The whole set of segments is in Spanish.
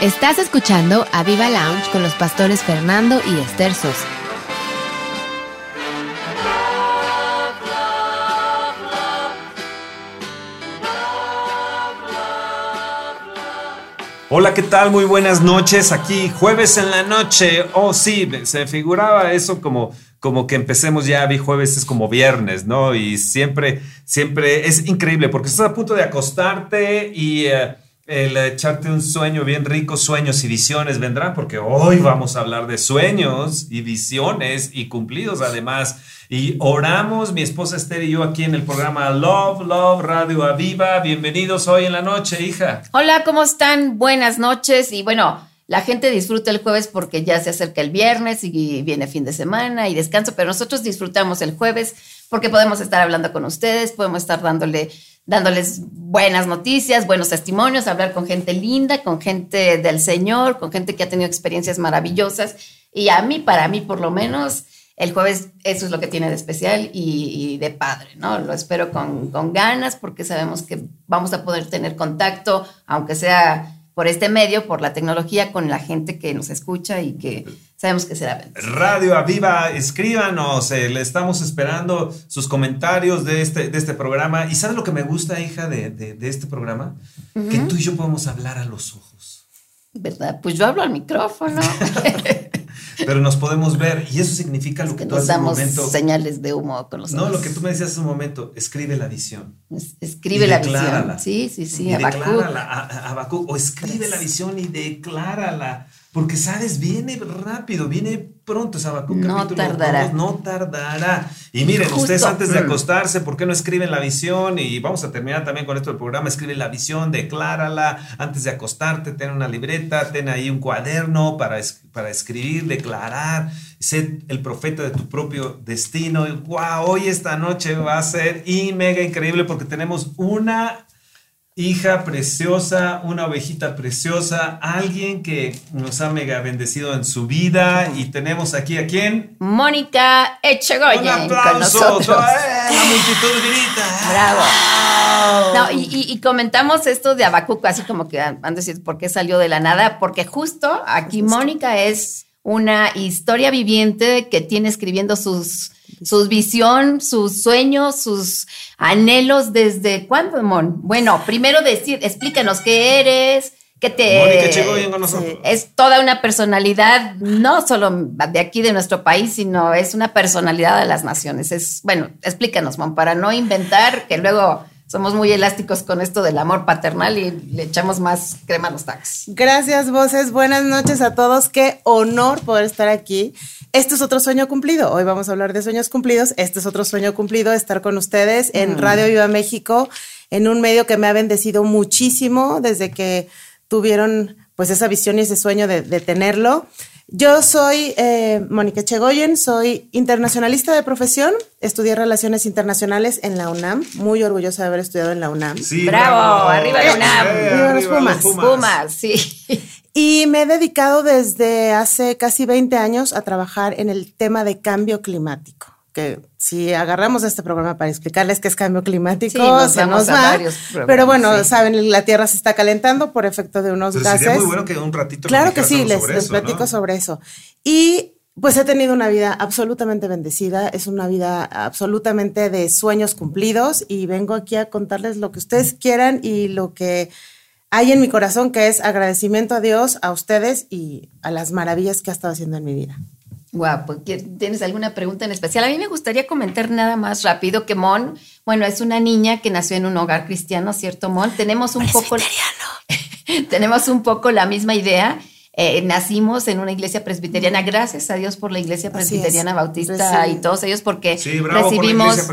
Estás escuchando a Viva Lounge con los pastores Fernando y Esther Sosa. Hola, ¿qué tal? Muy buenas noches. Aquí jueves en la noche. Oh, sí, se figuraba eso como, como que empecemos ya, vi jueves es como viernes, ¿no? Y siempre, siempre es increíble porque estás a punto de acostarte y... Eh, el echarte un sueño bien rico, sueños y visiones vendrán, porque hoy vamos a hablar de sueños y visiones y cumplidos además. Y oramos, mi esposa Esther y yo aquí en el programa Love, Love, Radio Aviva. Bienvenidos hoy en la noche, hija. Hola, ¿cómo están? Buenas noches. Y bueno, la gente disfruta el jueves porque ya se acerca el viernes y viene fin de semana y descanso, pero nosotros disfrutamos el jueves porque podemos estar hablando con ustedes, podemos estar dándole dándoles buenas noticias, buenos testimonios, hablar con gente linda, con gente del Señor, con gente que ha tenido experiencias maravillosas. Y a mí, para mí por lo menos, el jueves eso es lo que tiene de especial y, de padre, ¿no? Lo espero con, con ganas porque sabemos que vamos a poder tener contacto, aunque sea por este medio, por la tecnología, con la gente que nos escucha y que sabemos que será Radio Aviva, escríbanos, eh, le estamos esperando sus comentarios de este, de este programa. ¿Y sabes lo que me gusta, hija, de, de, este programa? Que tú y yo podemos hablar a los ojos. ¿Verdad? Pues yo hablo al micrófono. pero nos podemos ver y eso significa lo que, tú hace un momento. señales de humo con los No, lo que tú me decías hace un momento, escribe la visión. escribe la visión. Sí, sí, sí. Y declárala a, o escribe la visión y declárala. Porque sabes, viene rápido, viene pronto esa No tardará. no tardará. Y miren, ustedes antes de mm. acostarse, ¿por qué no escriben la visión? Y vamos a terminar también con esto del programa. Escribe la visión, declárala. Antes de acostarte, ten una libreta, ten ahí un cuaderno para, para escribir, declarar. Sé el profeta de tu propio destino. ¡Wow! Hoy esta noche va a ser y mega increíble porque tenemos una hija preciosa, una ovejita preciosa, alguien que nos ha mega bendecido en su vida. Y tenemos aquí a quién? Mónica Echegoyen. Un aplauso. la multitud grita. Bravo. No, y, comentamos esto de Abacuco, así como que han de decir por qué salió de la nada, porque justo aquí Mónica es una historia viviente que tiene escribiendo sus sus visión, sus sueños, sus anhelos desde cuándo, Mon? Bueno, primero decir, explícanos qué eres, qué te Mónica con nosotros. Es toda una personalidad, no solo de aquí de nuestro país, sino es una personalidad de las naciones. Es, bueno, explícanos, Mon, para no inventar que luego somos muy elásticos con esto del amor paternal y le echamos más crema a los tacos. Gracias, voces. Buenas noches a todos. Qué honor poder estar aquí. Este es otro sueño cumplido. Hoy vamos a hablar de sueños cumplidos. Este es otro sueño cumplido, estar con ustedes en mm. Radio Viva México, en un medio que me ha bendecido muchísimo desde que tuvieron pues esa visión y ese sueño de, tenerlo. Yo soy eh, Mónica Chegoyen, soy internacionalista de profesión, estudié relaciones internacionales en la UNAM, muy orgullosa de haber estudiado en la UNAM. bravo, arriba la UNAM. arriba los Pumas. Pumas, sí. Y me he dedicado desde hace casi 20 años a trabajar en el tema de cambio climático. Que si agarramos este programa para explicarles qué es cambio climático, se nos va. Pero bueno, saben, la Tierra se está calentando por efecto de unos gases. Sería muy bueno que un ratito. Claro que sí, les, platico sobre eso. Y pues he tenido una vida absolutamente bendecida, es una vida absolutamente de sueños cumplidos y vengo aquí a contarles lo que ustedes quieran y lo que hay en mi corazón, que es agradecimiento a Dios, a ustedes y a las maravillas que ha estado haciendo en mi vida. Guapo, ¿tienes alguna pregunta en especial? A mí me gustaría comentar nada más rápido que Mon, bueno, es una niña que nació en un hogar cristiano, ¿cierto, Mon? Tenemos un poco... tenemos un poco la misma idea. Eh, nacimos en una iglesia presbiteriana, gracias a Dios por la iglesia presbiteriana bautista y todos ellos, porque recibimos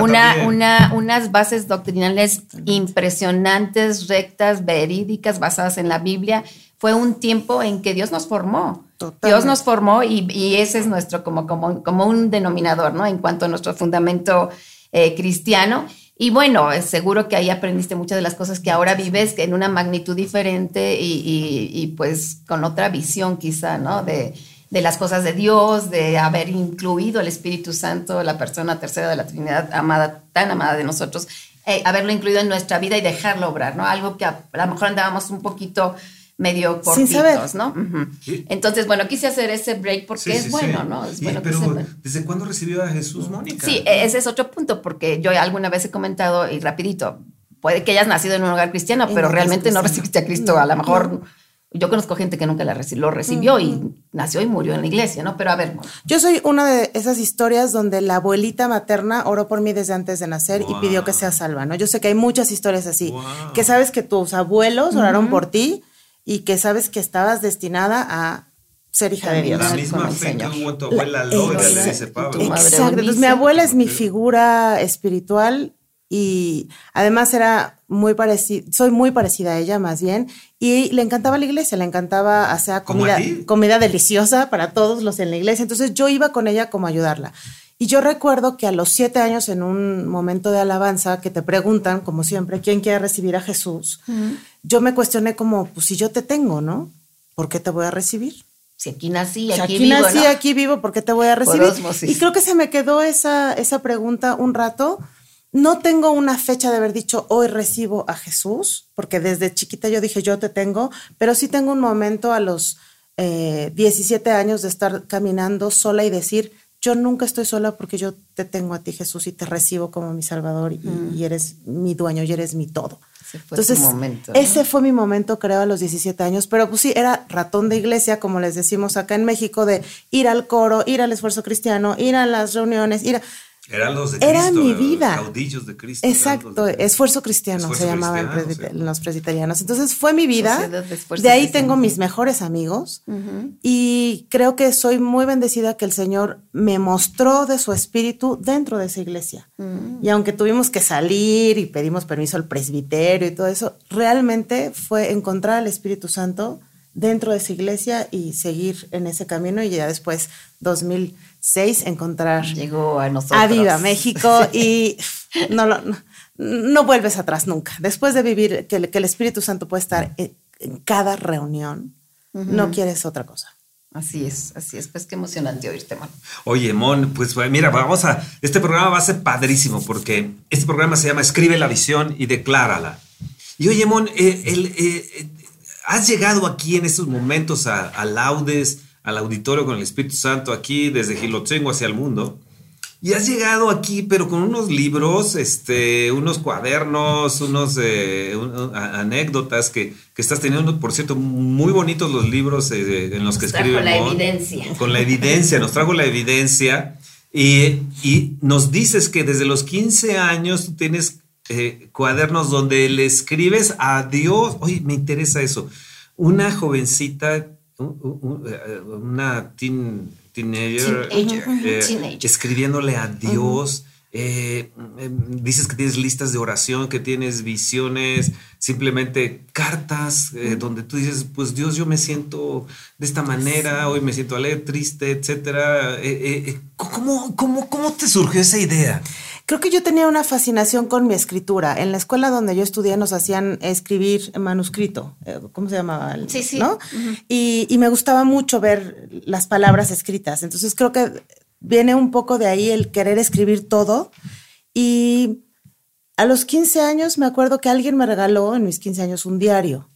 una, una, unas bases doctrinales impresionantes, rectas, verídicas, basadas en la Biblia. Fue un tiempo en que Dios nos formó. Dios nos formó y, ese es nuestro como, como, como un denominador, ¿no? En cuanto a nuestro fundamento eh, cristiano. Y bueno, seguro que ahí aprendiste muchas de las cosas que ahora vives en una magnitud diferente y, pues con otra visión quizá, ¿no? De, las cosas de Dios, de haber incluido el Espíritu Santo, la persona tercera de la Trinidad, amada, tan amada de nosotros, eh, haberlo incluido en nuestra vida y dejarlo obrar, ¿no? Algo que a, lo mejor andábamos un poquito medio cortitos, ¿no? Entonces, bueno, quise hacer ese break porque es bueno, ¿no? Es bueno pero, ¿desde cuándo recibió a Jesús, Mónica? Sí, e-, ese es otro punto, porque yo alguna vez he comentado, y rapidito, puede que hayas nacido en un hogar cristiano, pero realmente no recibiste a Cristo, a lo mejor... Yo conozco gente que nunca lo recibió y nació y murió en la iglesia, ¿no? Pero a ver. Yo soy una de esas historias donde la abuelita materna oró por mí desde antes de nacer y pidió que sea salva, ¿no? Yo sé que hay muchas historias así, que sabes que tus abuelos oraron por ti y que sabes que estabas destinada a ser hija de Dios. La misma fe que hubo tu abuela Loida, le dice Pablo. Exacto. Entonces, mi abuela es mi figura espiritual y además era muy parecida, soy muy parecida a ella más bien, y le encantaba la iglesia, le encantaba hacer comida, comida deliciosa para todos los en la iglesia, entonces yo iba con ella como a ayudarla. Y yo recuerdo que a los siete años, en un momento de alabanza, que te preguntan, como siempre, ¿quién quiere recibir a Jesús? Yo me cuestioné como, pues si yo te tengo, ¿no? ¿Por qué te voy a recibir? Si aquí nací, aquí, si aquí nací, aquí vivo, ¿por qué te voy a recibir? Y creo que se me quedó esa, esa pregunta un rato no tengo una fecha de haber dicho hoy recibo a Jesús, porque desde chiquita yo dije yo te tengo, pero sí tengo un momento a los 17 eh, años de estar caminando sola y decir, yo nunca estoy sola porque yo te tengo a ti Jesús y te recibo como mi Salvador y, mm. eres mi dueño y eres mi todo. Ese fue Entonces, momento, ese fue mi momento, creo, a los 17 años, pero pues sí, era ratón de iglesia, como les decimos acá en México, de ir al coro, ir al esfuerzo cristiano, ir a las reuniones, ir a eran los de Cristo, Era mi vida. caudillos de Cristo. Exacto, esfuerzo cristiano se llamaba en los presbiterianos. Entonces fue mi vida. De, ahí tengo mis mejores amigos y creo que soy muy bendecida que el Señor me mostró de su espíritu dentro de esa iglesia. Y aunque tuvimos que salir y pedimos permiso al presbiterio y todo eso, realmente fue encontrar al Espíritu Santo dentro de esa iglesia y seguir en ese camino y ya después 2000 seis encontrar Llegó a, nosotros. a Viva México y no, lo, no, vuelves atrás nunca. Después de vivir, que, que el Espíritu Santo puede estar en, cada reunión, no quieres otra cosa. Así es, así es. Pues qué emocionante oírte, Mon. Oye, Mon, pues mira, vamos a. Este programa va a ser padrísimo porque este programa se llama Escribe la visión y declárala. Y oye, Mon, eh, el, eh, eh, has llegado aquí en estos momentos a, a Laudes al auditorio con el Espíritu Santo aquí desde Gilotzengo hacia el mundo. Y has llegado aquí, pero con unos libros, este, unos cuadernos, unos eh, anécdotas que, estás teniendo, por cierto, muy bonitos los libros eh, en los que escribe. Con la evidencia. Con la evidencia, nos trago la evidencia. Y, y, nos dices que desde los 15 años tú tienes eh, cuadernos donde le escribes a Dios. Oye, me interesa eso. Una jovencita una teen, teenager, eh, escribiéndole a Dios. Eh, dices que tienes listas de oración, que tienes visiones, simplemente cartas donde tú dices, pues Dios, yo me siento de esta manera, hoy me siento alegre, triste, etcétera. ¿cómo, cómo, ¿Cómo te surgió esa idea? Creo que yo tenía una fascinación con mi escritura. En la escuela donde yo estudié nos hacían escribir manuscrito, eh, ¿cómo se llamaba? Sí, sí. ¿no? y, me gustaba mucho ver las palabras escritas. Entonces creo que viene un poco de ahí el querer escribir todo. Y a los 15 años me acuerdo que alguien me regaló en mis 15 años un diario.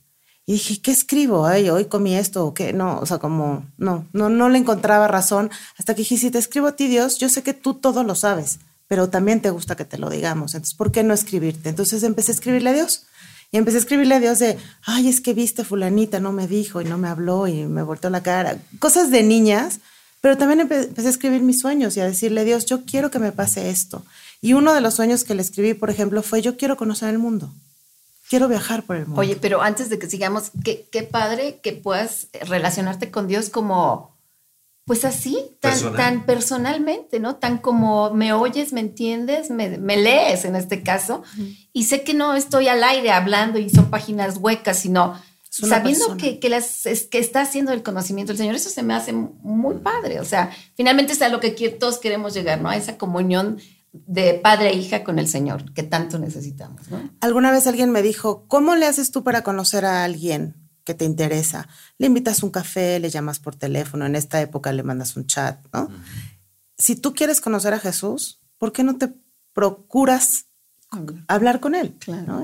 Y dije, ¿qué escribo? Ay, hoy comí esto o qué. No, o sea, como, no, no, no le encontraba razón. Hasta que dije, si te escribo a ti, Dios, yo sé que tú todo lo sabes pero también te gusta que te lo digamos. Entonces, ¿por qué no escribirte? Entonces empecé a escribirle a Dios. Y empecé a escribirle a Dios de, ay, es que viste fulanita, no me dijo y no me habló y me volteó la cara. Cosas de niñas, pero también empecé a escribir mis sueños y a decirle, Dios, yo quiero que me pase esto. Y uno de los sueños que le escribí, por ejemplo, fue, yo quiero conocer el mundo. Quiero viajar por el mundo. Oye, pero antes de que sigamos, qué, qué padre que puedas relacionarte con Dios como pues así, tan, tan personalmente, ¿no? Tan como me oyes, me entiendes, me, lees en este caso, y sé que no estoy al aire hablando y son páginas huecas, sino sabiendo que, que, las, que está haciendo el conocimiento del Señor, eso se me hace muy padre. O sea, finalmente es a lo que todos queremos llegar, ¿no? A esa comunión de padre e hija con el Señor que tanto necesitamos, ¿no? Alguna vez alguien me dijo, ¿cómo le haces tú para conocer a alguien? Que te interesa. Le invitas un café, le llamas por teléfono, en esta época le mandas un chat, ¿no? Si tú quieres conocer a Jesús, ¿por qué no te procuras hablar. con él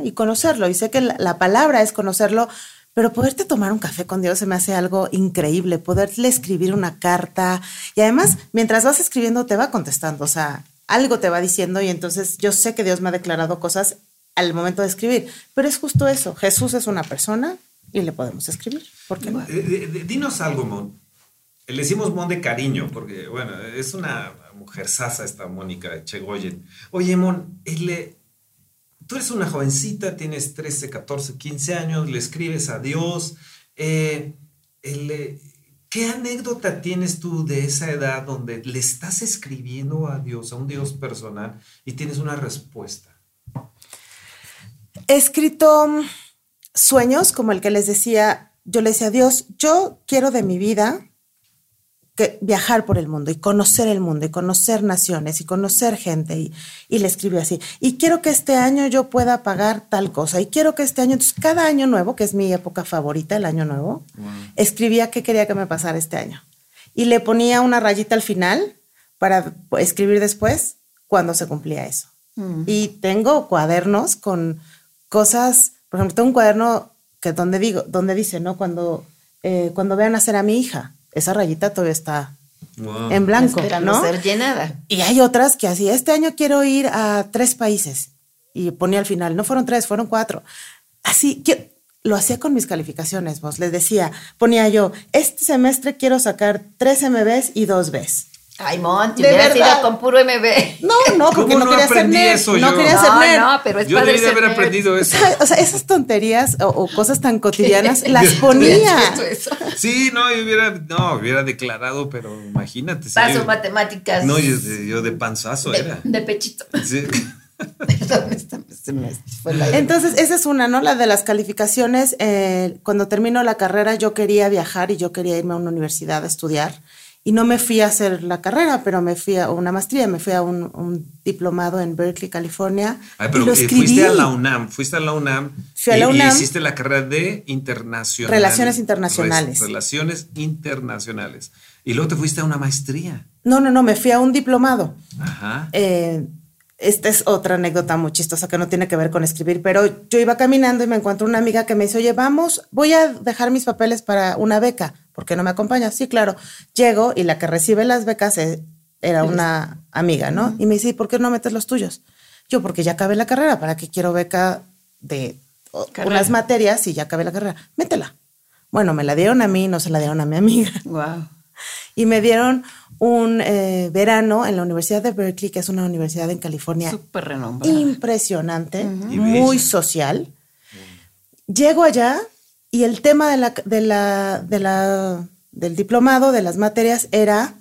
y conocerlo? Y sé que la, palabra es conocerlo, pero poderte tomar un café con Dios se me hace algo increíble, poderle escribir una carta. Y además mientras vas escribiendo te va contestando, o sea, algo te va diciendo y entonces yo sé que Dios me ha declarado cosas al momento de escribir, pero es justo eso, Jesús es una persona y le podemos escribir, ¿por qué no? Eh, eh, dinos algo, Mon. Le decimos Mon de cariño, porque bueno, es una mujer sasa esta Mónica Chegoyen. Oye, Mon, le tú eres una jovencita, tienes 13, 14, 15 años, le escribes a Dios. Eh, eh, ¿Qué anécdota tienes tú de esa edad donde le estás escribiendo a Dios, a un Dios personal, y tienes una respuesta? He escrito sueños como el que les decía, yo le decía a Dios, yo quiero de mi vida que viajar por el mundo y conocer el mundo y conocer naciones y conocer gente. Y, y, le escribió así, y quiero que este año yo pueda pagar tal cosa. Y quiero que este año, entonces cada año nuevo, que es mi época favorita, el año nuevo, escribía qué quería que me pasara este año. Y le ponía una rayita al final para escribir después cuando se cumplía eso. Mm. Y tengo cuadernos con cosas, por ejemplo, tengo un cuaderno que donde digo, donde dice, ¿no? Cuando, eh, cuando vean nacer a mi hija esa rayita todavía está en blanco. Esperando ser llenada. Y hay otras que así, este año quiero ir a tres países. Y ponía al final, no fueron tres, fueron cuatro. Así, que lo hacía con mis calificaciones, vos. Les decía, ponía yo, este semestre quiero sacar tres MBs y dos Bs. Ay, Monty, hubiera ido con puro MB. No, no, porque no, quería ser nerd. no quería ser nerd. No, pero es yo debería haber aprendido eso. O sea, esas tonterías o, cosas tan cotidianas las ponía. sí, no, yo hubiera, no, hubiera declarado, pero imagínate. Paso matemáticas. No, yo, de panzazo era. De pechito. Sí. Entonces, esa es una, ¿no? La de las calificaciones. Eh, cuando termino la carrera, yo quería viajar y yo quería irme a una universidad a estudiar y no me fui a hacer la carrera, pero me fui a una maestría, me fui a un, diplomado en Berkeley, California. Ay, pero eh, fuiste a la UNAM, fuiste a la UNAM, fui a la UNAM y, hiciste la carrera de internacionales. Relaciones internacionales. relaciones internacionales. Y luego te fuiste a una maestría. No, no, no, me fui a un diplomado. Ajá. Eh, esta es otra anécdota muy chistosa que no tiene que ver con escribir, pero yo iba caminando y me encuentro una amiga que me dice, oye, vamos, voy a dejar mis papeles para una beca, ¿por qué no me acompañas? Sí, claro. Llego y la que recibe las becas e, era una amiga, ¿no? Y me dice, ¿por qué no metes los tuyos? Yo, porque ya acabé la carrera, ¿para qué quiero beca de unas materias y ya acabé la carrera? Métela. Bueno, me la dieron a mí, no se la dieron a mi amiga. Wow. Y me dieron un eh, verano en la Universidad de Berkeley, que es una universidad en California. Súper renombrada. Impresionante, muy social. Llego allá y el tema de la, de la, de la, del diplomado, de las materias, era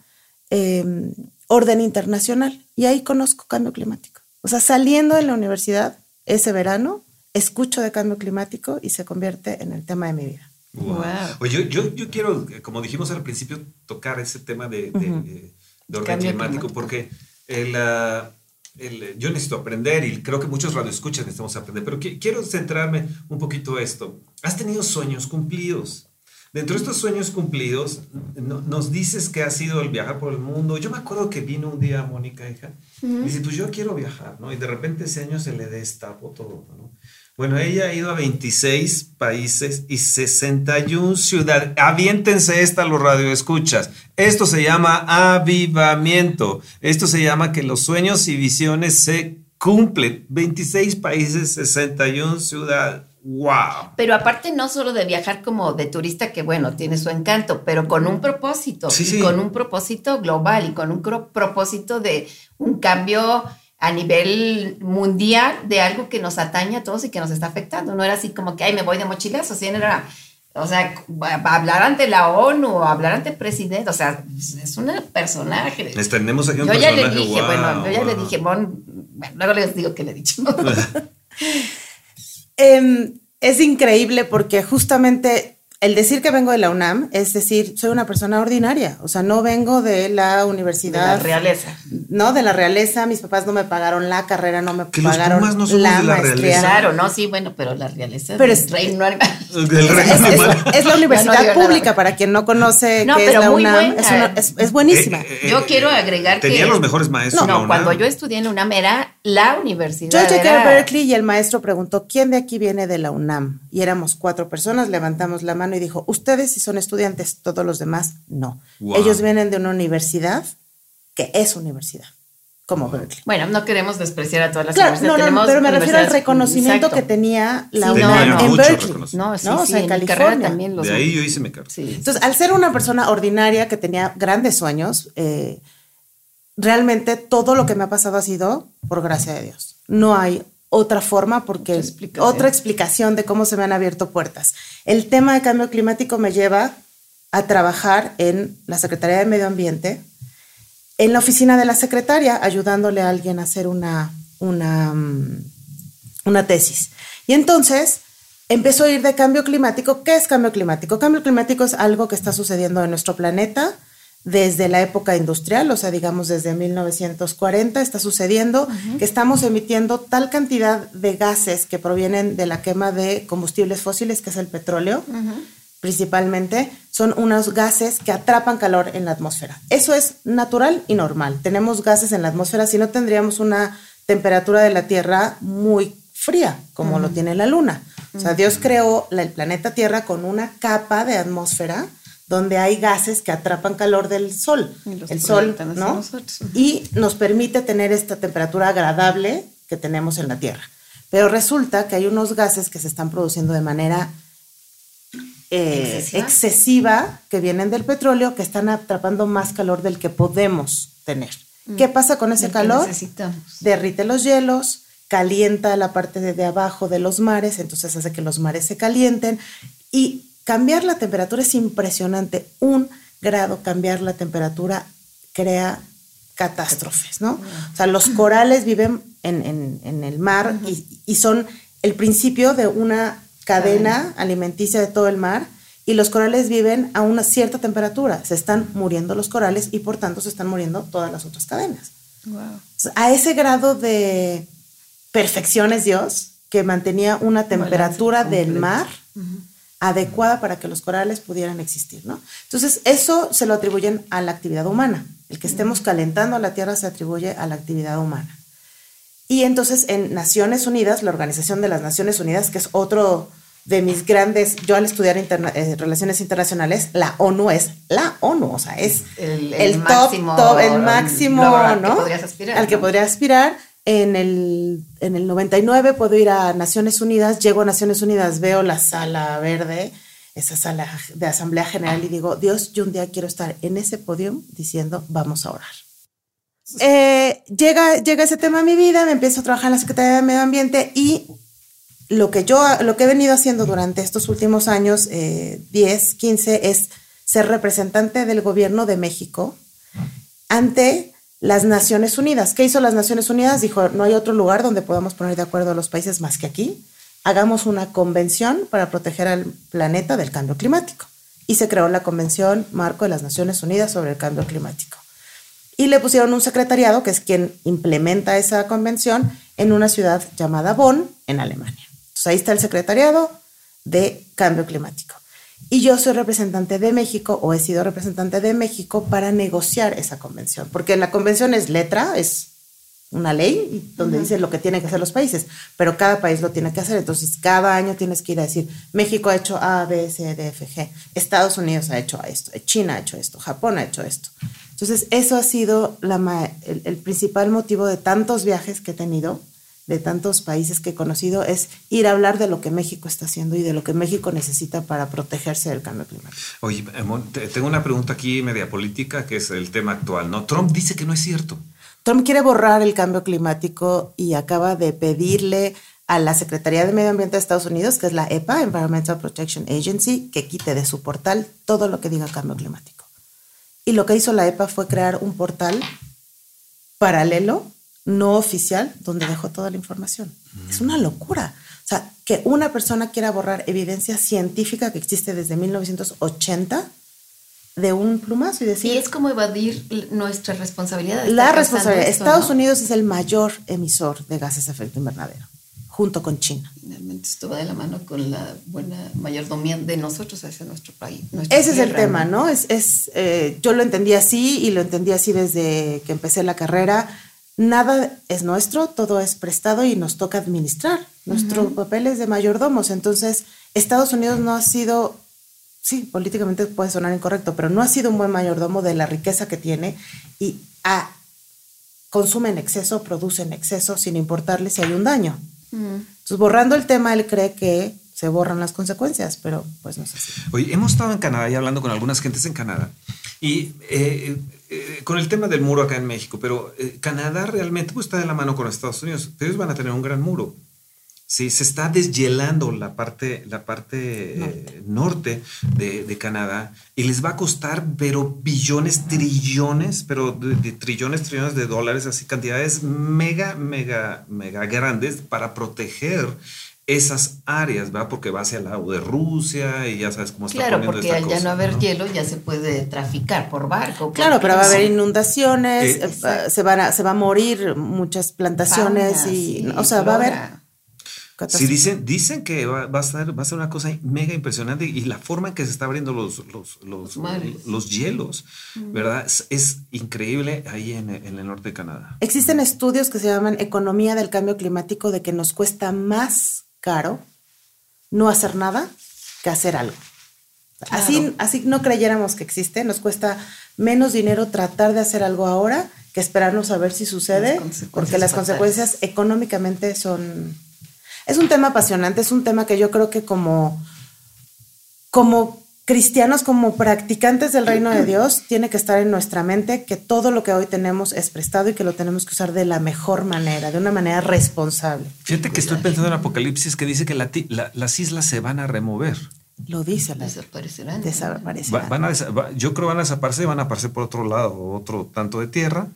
em, orden internacional. Y ahí conozco cambio climático. O sea, saliendo de la universidad ese verano, escucho de cambio climático y se convierte en el tema de mi vida. Wow. Oye, yo, yo, quiero, como dijimos al principio, tocar ese tema de, de, orden climático, porque el, ah, el, yo necesito aprender y creo que muchos radioescuchas necesitamos aprender, pero quiero centrarme un poquito esto. Has tenido sueños cumplidos. Dentro de estos sueños cumplidos, nos dices que ha sido el viajar por el mundo. Yo me acuerdo que vino un día Mónica, hija, y dice, pues yo quiero viajar, ¿no? Y de repente ese año se le destapó todo, ¿no? Bueno, ella ha ido a 26 países y 61 ciudades. Aviéntense esta los radioescuchas. Esto se llama avivamiento. Esto se llama que los sueños y visiones se cumplen. 26 países, 61 ciudades. ¡Wow! Pero aparte no solo de viajar como de turista, que bueno, tiene su encanto, pero con un propósito. Sí, Con un propósito global y con un propósito de un cambio a nivel mundial de algo que nos atañe a todos y que nos está afectando. No era así como que, ay, me voy de mochilazo, ¿sí? era, o sea, hablar ante la ONU hablar ante el presidente, o sea, es un personaje. Les tenemos aquí un yo ya le dije, bueno, yo ya le dije, bueno, luego les digo que le he dicho. Em, es increíble porque justamente el decir que vengo de la UNAM es decir, soy una persona ordinaria, o sea, no vengo de la universidad. De la realeza. No, de la realeza, mis papás no me pagaron la carrera, no me pagaron la, maestría. Claro, no, sí, bueno, pero la realeza pero es, reino animal. Es, la universidad pública, para quien no conoce no, qué es la UNAM, es, buenísima. Eh, eh, yo quiero agregar tenía que... Tenía los mejores maestros. No, cuando yo estudié en UNAM era la universidad. Yo llegué a Berkeley y el maestro preguntó, ¿quién de aquí viene de la UNAM? Y éramos cuatro personas, levantamos la mano y dijo, ustedes si son estudiantes, todos los demás no. Ellos vienen de una universidad que es universidad como Berkeley. Bueno, no queremos despreciar a todas las universidades. No, no, pero me refiero al reconocimiento que tenía la UNAM en Berkeley. No, sí, o sea, en, California. también los de ahí yo hice mi carrera. Entonces, al ser una persona ordinaria que tenía grandes sueños, eh, realmente todo lo que me ha pasado ha sido por gracia de Dios. No hay otra forma porque otra explicación. de cómo se me han abierto puertas. El tema de cambio climático me lleva a trabajar en la Secretaría de Medio Ambiente, en la oficina de la secretaria, ayudándole a alguien a hacer una, una, mm, una tesis. Y entonces empezó a ir de cambio climático. ¿Qué es cambio climático? Cambio climático es algo que está sucediendo en nuestro planeta desde la época industrial, o sea, digamos desde 1940 está sucediendo que estamos emitiendo tal cantidad de gases que provienen de la quema de combustibles fósiles, que es el petróleo, principalmente, son unos gases que atrapan calor en la atmósfera. Eso es natural y normal. Tenemos gases en la atmósfera, si no tendríamos una temperatura de la Tierra muy fría, como lo tiene la Luna. O sea, Dios creó el planeta Tierra con una capa de atmósfera donde hay gases que atrapan calor del sol. El sol, ¿no? Y nos permite tener esta temperatura agradable que tenemos en la Tierra. Pero resulta que hay unos gases que se están produciendo de manera eh, ¿Excesiva? que vienen del petróleo, que están atrapando más calor del que podemos tener. Mm. ¿Qué pasa con ese calor? Derrite los hielos, calienta la parte de, abajo de los mares, entonces hace que los mares se calienten y cambiar la temperatura es impresionante. Un grado cambiar la temperatura crea catástrofes, ¿no? O sea, los corales viven en, el mar y, son el principio de una cadena alimenticia de todo el mar y los corales viven a una cierta temperatura. Se están muriendo los corales y por tanto se están muriendo todas las otras cadenas. A ese grado de perfección es Dios que mantenía una temperatura del mar adecuada para que los corales pudieran existir, ¿no? Entonces, eso se lo atribuyen a la actividad humana. El que estemos calentando la Tierra se atribuye a la actividad humana. Y entonces en Naciones Unidas, la Organización de las Naciones Unidas, que es otro de mis grandes, yo al estudiar eh, relaciones internacionales, la ONU es la ONU, o sea, es el, máximo, top, el máximo, ¿no? al que podría aspirar. En el, en el 99 puedo ir a Naciones Unidas, llego a Naciones Unidas, veo la sala verde, esa sala de Asamblea General y digo, Dios, yo un día quiero estar en ese podio diciendo, vamos a orar. Eh, llega, llega ese tema a mi vida, me empiezo a trabajar en la Secretaría de Medio Ambiente y lo que yo, lo que he venido haciendo durante estos últimos años, 10, eh, 15, es ser representante del gobierno de México ante las Naciones Unidas. ¿Qué hizo las Naciones Unidas? Dijo, no hay otro lugar donde podamos poner de acuerdo a los países más que aquí. Hagamos una convención para proteger al planeta del cambio climático. Y se creó la Convención Marco de las Naciones Unidas sobre el Cambio Climático y le pusieron un secretariado, que es quien implementa esa convención, en una ciudad llamada Bonn, en Alemania. Entonces ahí está el secretariado de cambio climático. Y yo soy representante de México o he sido representante de México para negociar esa convención, porque la convención es letra, es una ley donde dice lo que tienen que hacer los países, pero cada país lo tiene que hacer. Entonces, cada año tienes que ir a decir, México ha hecho A, B, C, D, F, G, Estados Unidos ha hecho esto, China ha hecho esto, Japón ha hecho esto. Entonces, eso ha sido el, principal motivo de tantos viajes que he tenido, de tantos países que he conocido, es ir a hablar de lo que México está haciendo y de lo que México necesita para protegerse del cambio climático. Oye, tengo una pregunta aquí media política, que es el tema actual, ¿no? Trump dice que no es cierto. Trump quiere borrar el cambio climático y acaba de pedirle a la Secretaría de Medio Ambiente de Estados Unidos, que es la EPA, Environmental Protection Agency, que quite de su portal todo lo que diga cambio climático. Y lo que hizo la EPA fue crear un portal paralelo, no oficial, donde dejó toda la información. Es una locura. O sea, que una persona quiera borrar evidencia científica que existe desde 1980 de un plumazo y decir... Y es como evadir nuestra responsabilidad. la responsabilidad. Estados Unidos es el mayor emisor de gases de efecto invernadero junto con China. Realmente esto de la mano con la buena mayordomía de nosotros hacia nuestro país. Ese es el tema, ¿no? Es, es eh, yo lo entendí así y lo entendí así desde que empecé la carrera. Nada es nuestro, todo es prestado y nos toca administrar. Nuestro papel es de mayordomos. Entonces, Estados Unidos no ha sido, sí, políticamente puede sonar incorrecto, pero no ha sido un buen mayordomo de la riqueza que tiene y consume en exceso, produce en exceso, sin importarle si hay un daño. Entonces, borrando el tema, él cree que se borran las consecuencias, pero pues no sé. Oye, hemos estado en Canadá y hablando con algunas gentes en Canadá y eh, eh, con el tema del muro acá en México, pero eh, Canadá realmente pues, está de la mano con Estados Unidos, pero ellos van a tener un gran muro. Sí, se está deshielando la parte, la parte norte, de, Canadá y les va a costar, pero billones, trillones, pero de, trillones, trillones de dólares, así cantidades mega, mega, mega grandes para proteger esas áreas, ¿va? Porque va hacia el lado de Rusia y ya sabes cómo está Claro, porque al ya no haber hielo ya se puede traficar por barco. Claro, pero va a haber inundaciones, eh, eh, se, van a, se va a morir muchas plantaciones y, o sea, va a haber... Sí, dicen, dicen que va, a ser, va a ser una cosa mega impresionante y la forma en que se está abriendo los, los, los, los hielos, ¿verdad? Es, increíble ahí en, en, el norte de Canadá. Existen estudios que se llaman economía del cambio climático de que nos cuesta más caro no hacer nada que hacer algo. Así, así no creyéramos que existe, nos cuesta menos dinero tratar de hacer algo ahora que esperarnos a ver si sucede, porque las consecuencias económicamente son... Es un tema apasionante, es un tema que yo creo que como, como cristianos como practicantes del reino de Dios, tiene que estar en nuestra mente que todo lo que hoy tenemos es prestado y que lo tenemos que usar de la mejor manera, de una manera responsable. Fíjate que estoy pensando en Apocalipsis que dice que las islas se van a remover. Lo dice. Desaparecerán. Desaparecerán. van a, yo creo que van a desaparecer, van a aparecer por otro lado, otro tanto de tierra.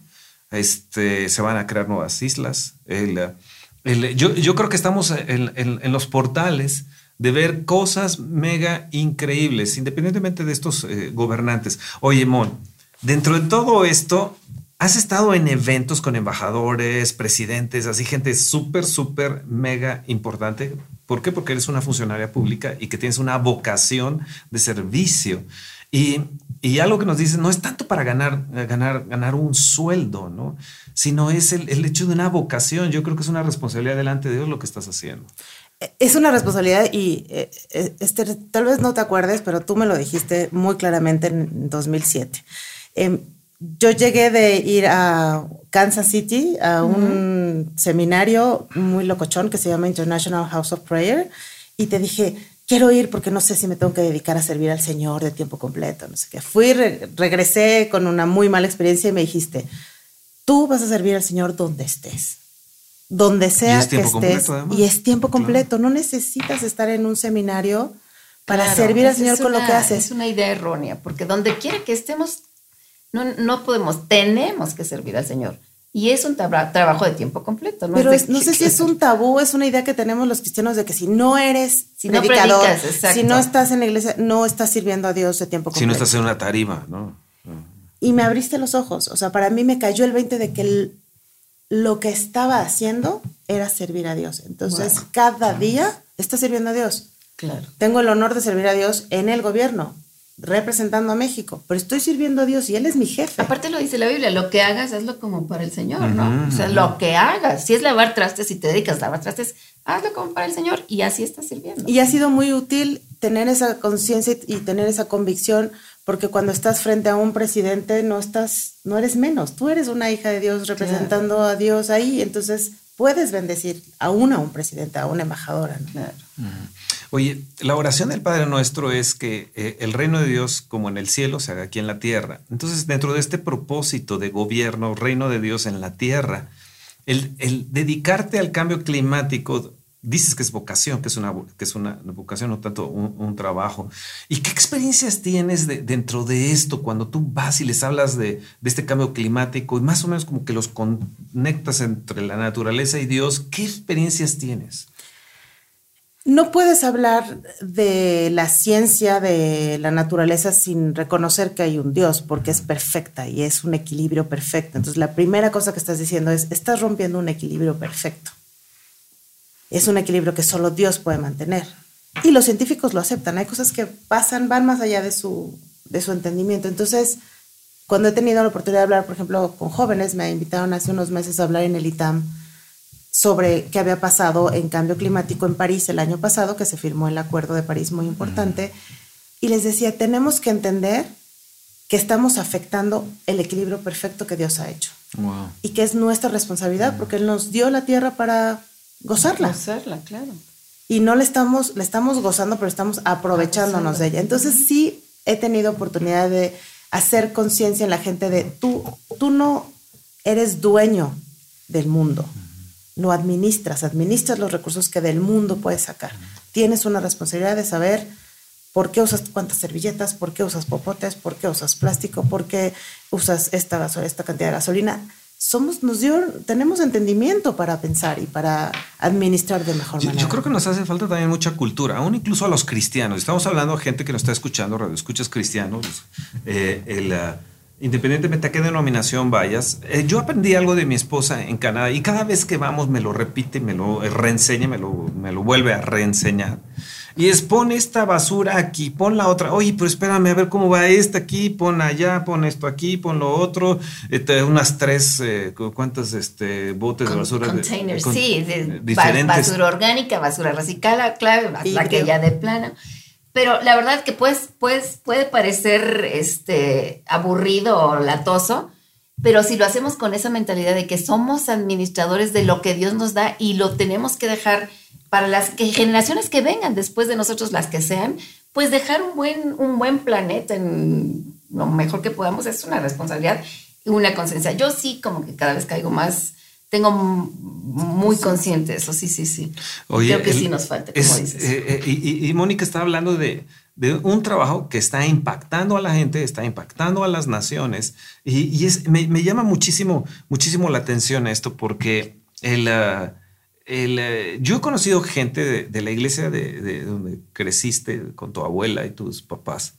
Este, se van a crear nuevas islas. yo, yo, creo que estamos en, en los portales de ver cosas mega increíbles, independientemente de estos eh, gobernantes. Oye, Mon, dentro de todo esto, has estado en eventos con embajadores, presidentes, así gente súper, súper, mega importante. ¿Por qué? Porque eres una funcionaria pública y que tienes una vocación de servicio. Y, y algo que nos dice, no es tanto para ganar, ganar, ganar un sueldo, ¿no? Sino es el, el hecho de una vocación. Yo creo que es una responsabilidad delante de Dios lo que estás haciendo es una responsabilidad y eh, eh, Esther, tal vez no te acuerdes, pero tú me lo dijiste muy claramente en 2007. Em, yo llegué de ir a Kansas City a un seminario muy locochón que se llama International House of Prayer y te dije, quiero ir porque no sé si me tengo que dedicar a servir al Señor de tiempo completo, no sé qué. Fui, regresé con una muy mala experiencia y me dijiste, tú vas a servir al Señor donde estés donde sea que estés. y es tiempo completo. No necesitas estar en un seminario para servir al Señor con lo que haces. Es una idea errónea, porque donde quiera que estemos, no, no podemos, tenemos que servir al Señor. Y es un trabajo de tiempo completo. ¿no? Pero no sé si es un tabú, es una idea que tenemos los cristianos de que si no eres si predicador, si no estás en la iglesia, no estás sirviendo a Dios de tiempo completo. Si no estás en una tarima, ¿no? Y me abriste los ojos. O sea, para mí me cayó el 20 de que el, lo que estaba haciendo era servir a Dios. Entonces, cada día está sirviendo a Dios. Claro. Tengo el honor de servir a Dios en el gobierno, representando a México, pero estoy sirviendo a Dios y Él es mi jefe. Aparte lo dice la Biblia, lo que hagas hazlo como para el Señor, ¿no? o sea, lo que hagas, si es lavar trastes, si te dedicas a lavar trastes, hazlo como para el Señor y así estás sirviendo. Y ha sido muy útil tener esa conciencia y tener esa convicción porque cuando estás frente a un presidente no estás, no eres menos, tú eres una hija de Dios representando a Dios ahí, entonces puedes bendecir aún a un presidente, a una embajadora. Oye, la oración del Padre Nuestro es que eh, el reino de Dios, como en el cielo, se haga aquí en la tierra. Entonces, dentro de este propósito de gobierno, reino de Dios en la tierra, el, el dedicarte al cambio climático dices que es vocación, que es una, que es una vocación, no tanto un, trabajo. ¿Y qué experiencias tienes dentro de esto cuando tú vas y les hablas de, este cambio climático y más o menos como que los conectas entre la naturaleza y Dios? ¿Qué experiencias tienes? No puedes hablar de la ciencia de la naturaleza sin reconocer que hay un Dios, porque es perfecta y es un equilibrio perfecto. Entonces, la primera cosa que estás diciendo es, estás rompiendo un equilibrio perfecto es un equilibrio que solo Dios puede mantener. Y los científicos lo aceptan. Hay cosas que pasan, van más allá de su, de su entendimiento. Entonces, cuando he tenido la oportunidad de hablar, por ejemplo, con jóvenes, me invitaron hace unos meses a hablar en el ITAM sobre qué había pasado en cambio climático en París el año pasado, que se firmó el Acuerdo de París muy importante, y les decía, tenemos que entender que estamos afectando el equilibrio perfecto que Dios ha hecho. Y que es nuestra responsabilidad, porque Él nos dio la tierra para gozarla. Gozarla, claro. Y no le estamos, le estamos gozando, pero estamos aprovechándonos de ella. Entonces sí he tenido oportunidad de hacer conciencia en la gente de tú, tú no eres dueño del mundo, lo administras, administras los recursos que del mundo puedes sacar. Tienes una responsabilidad de saber por qué usas cuántas servilletas, por qué usas popotes, por qué usas plástico, por qué usas esta, esta cantidad de gasolina somos, nos dio, tenemos entendimiento para pensar y para administrar de mejor manera. Yo creo que nos hace falta también mucha cultura, aún incluso a los cristianos. Estamos hablando de gente que nos está escuchando, radio escuchas cristianos, eh, el, uh, independientemente a qué denominación vayas. Eh, yo aprendí algo de mi esposa en Canadá y cada vez que vamos me lo repite, me lo reenseña, me lo, me lo vuelve a reenseñar. Y es pon esta basura aquí, pon la otra. Oye, pero espérame a ver cómo va esta aquí, pon allá, pon esto aquí, pon lo otro. Este, unas tres, eh, ¿cuántas este, botes de basura? Containers, sí, de, diferentes. Basura orgánica, basura reciclada, clave, la que ya de plano. Pero la verdad que pues, pues, puede parecer este, aburrido o latoso, pero si lo hacemos con esa mentalidad de que somos administradores de lo que Dios nos da y lo tenemos que dejar para las generaciones que vengan después de nosotros, las que sean, pues dejar un buen, un buen planeta en lo mejor que podamos es una responsabilidad y una conciencia. Yo sí como que cada vez caigo más, tengo muy consciente eso, sí, sí, sí. Creo que sí nos falta, como dices. Eh, eh, y, Mónica está hablando de, de, un trabajo que está impactando a la gente, está impactando a las naciones y, es, me, me, llama muchísimo, muchísimo la atención esto porque el... Ah, eh, yo he conocido gente de, la iglesia de, donde creciste con tu abuela y tus papás,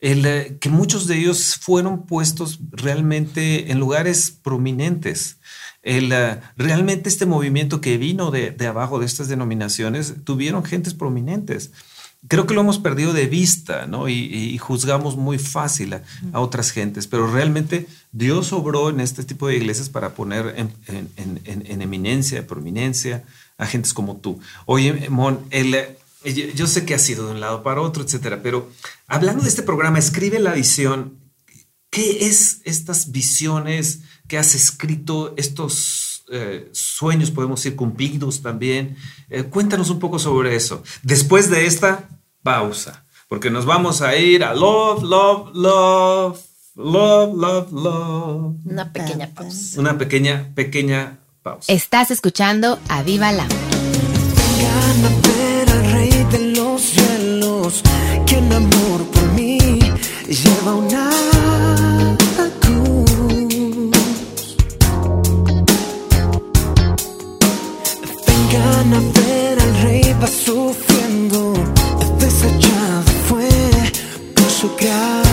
eh, que muchos de ellos fueron puestos realmente en lugares prominentes. Eh, realmente este movimiento que vino de, abajo de estas denominaciones tuvieron gentes prominentes. Creo que lo hemos perdido de vista, ¿no? Y, juzgamos muy fácil a, otras gentes, pero realmente Dios obró en este tipo de iglesias para poner en, en, en, en eminencia, prominencia a gentes como tú. Oye, Mon, el, yo sé que has sido de un lado para otro, etcétera, pero hablando de este programa, escribe la visión. ¿Qué es estas visiones que has escrito, estos eh, sueños, podemos ir cumplidos también? Eh, cuéntanos un poco sobre eso. Después de esta pausa, porque nos vamos a ir a love, love, love. Love, love, love. Una pequeña pausa. Una pequeña, pequeña pausa. Estás escuchando a Viva la. Vengan a ver al rey de los cielos, quien amor por mí lleva una cruz. Vengan a ver al rey va sufriendo, por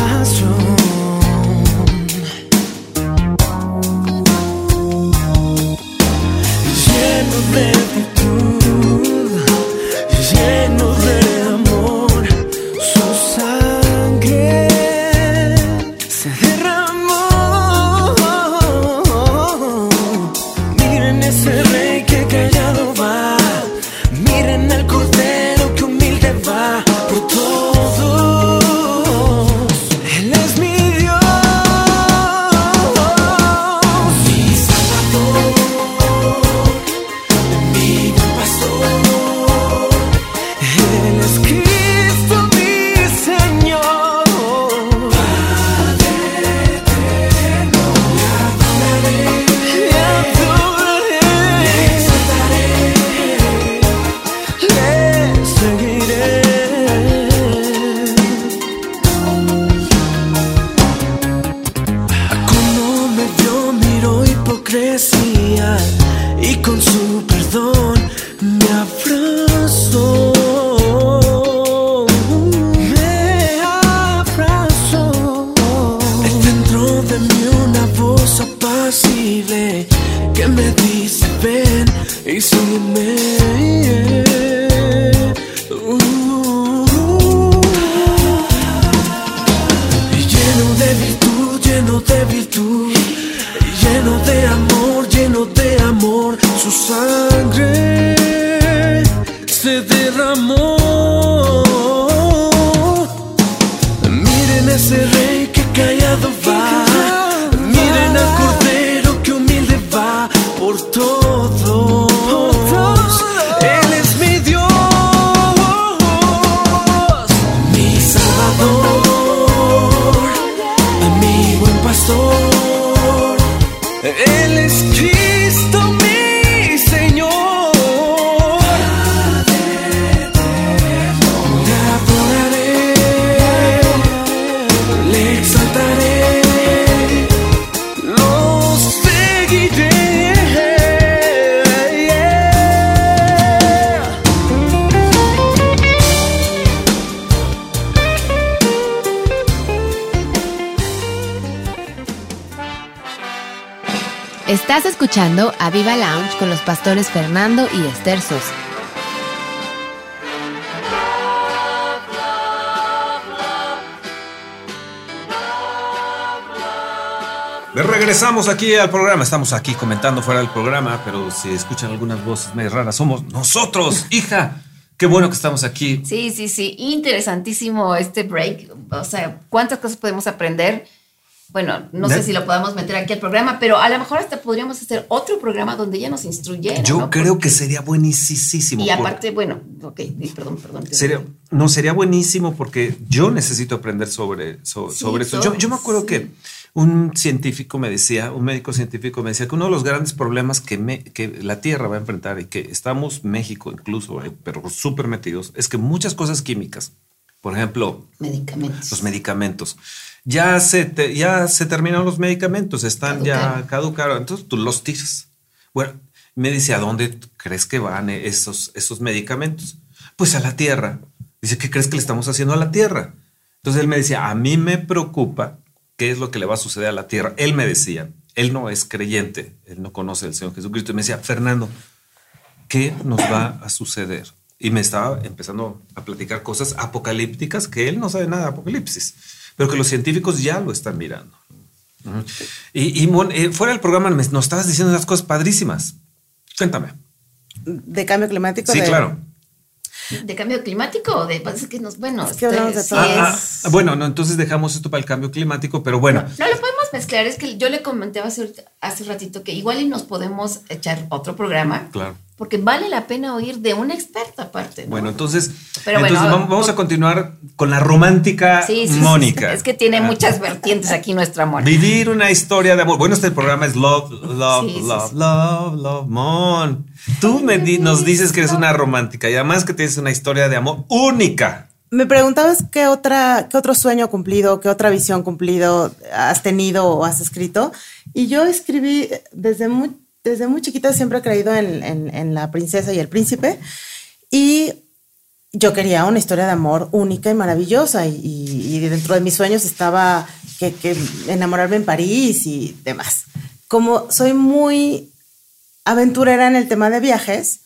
pastores Fernando y Esther Sosa. Le regresamos aquí al programa. Estamos aquí comentando fuera del programa, pero si escuchan algunas voces medio raras, somos nosotros, hija. Qué bueno que estamos aquí. Sí, sí, sí. Interesantísimo este break. O sea, ¿cuántas cosas podemos aprender? Bueno, no ¿De? sé si lo podamos meter aquí al programa, pero a lo mejor hasta podríamos hacer otro programa donde ya nos instruyeran. Yo ¿no? creo que sería buenísimo. Y aparte, bueno, ok, perdón, perdón. Sería, no, sería buenísimo porque yo necesito aprender sobre, so- Sí, sobre eso. Yo, yo me acuerdo sí. que un científico me decía, un médico científico me decía que uno de los grandes problemas que, me- que la Tierra va a enfrentar y que estamos, México incluso, eh, pero súper metidos, es que muchas cosas químicas, por ejemplo, Medicamentos. los medicamentos, ya se, te- ya se terminaron los medicamentos, están ya Caducaron. caducados, entonces tú los tiras. Bueno, me dice, ¿a dónde crees que van esos, esos medicamentos? Pues a la tierra. Dice, ¿qué crees que le estamos haciendo a la tierra? Entonces él me decía, a mí me preocupa qué es lo que le va a suceder a la tierra. Él me decía, él no es creyente, él no conoce al Señor Jesucristo. Y me decía, Fernando, ¿qué nos va a suceder? Y me estaba empezando a platicar cosas apocalípticas que él no sabe nada de apocalipsis, pero que los científicos ya lo están mirando. Y, y, Mon, eh, fuera del programa me- nos estabas diciendo unas cosas padrísimas. Cuéntame. De cambio climático. Sí, de- claro. ¿De cambio climático o de parece que nos, bueno, Es que hablamos de sí todo. Ah, ah, bueno, no, entonces dejamos esto para el cambio climático, pero bueno. No lo podemos mezclar, es que yo le comenté hace, hace ratito que igual y nos podemos echar otro programa. Claro. Porque vale la pena oír de un experto aparte. ¿no? Bueno, entonces, Pero entonces bueno, vamos, vamos a continuar con la romántica Sí, sí, sí, Mónica. Es que tiene Ah. muchas vertientes aquí nuestra Mónica. Vivir una historia de amor. Bueno, este programa es Love, Love, Sí, sí, Love, sí. Love, Love, Mon. Tú me di- nos dices que eres una romántica y además que tienes una historia de amor única. Me preguntabas qué otra, qué otro sueño cumplido, qué otra visión cumplido has tenido o has escrito. Y yo escribí desde muy, desde muy chiquita, siempre he creído en, en- en la princesa y el príncipe. Y yo quería una historia de amor única y maravillosa. Y, y- dentro de mis sueños estaba que, que enamorarme en París y demás. Como soy muy aventurera en el tema de viajes,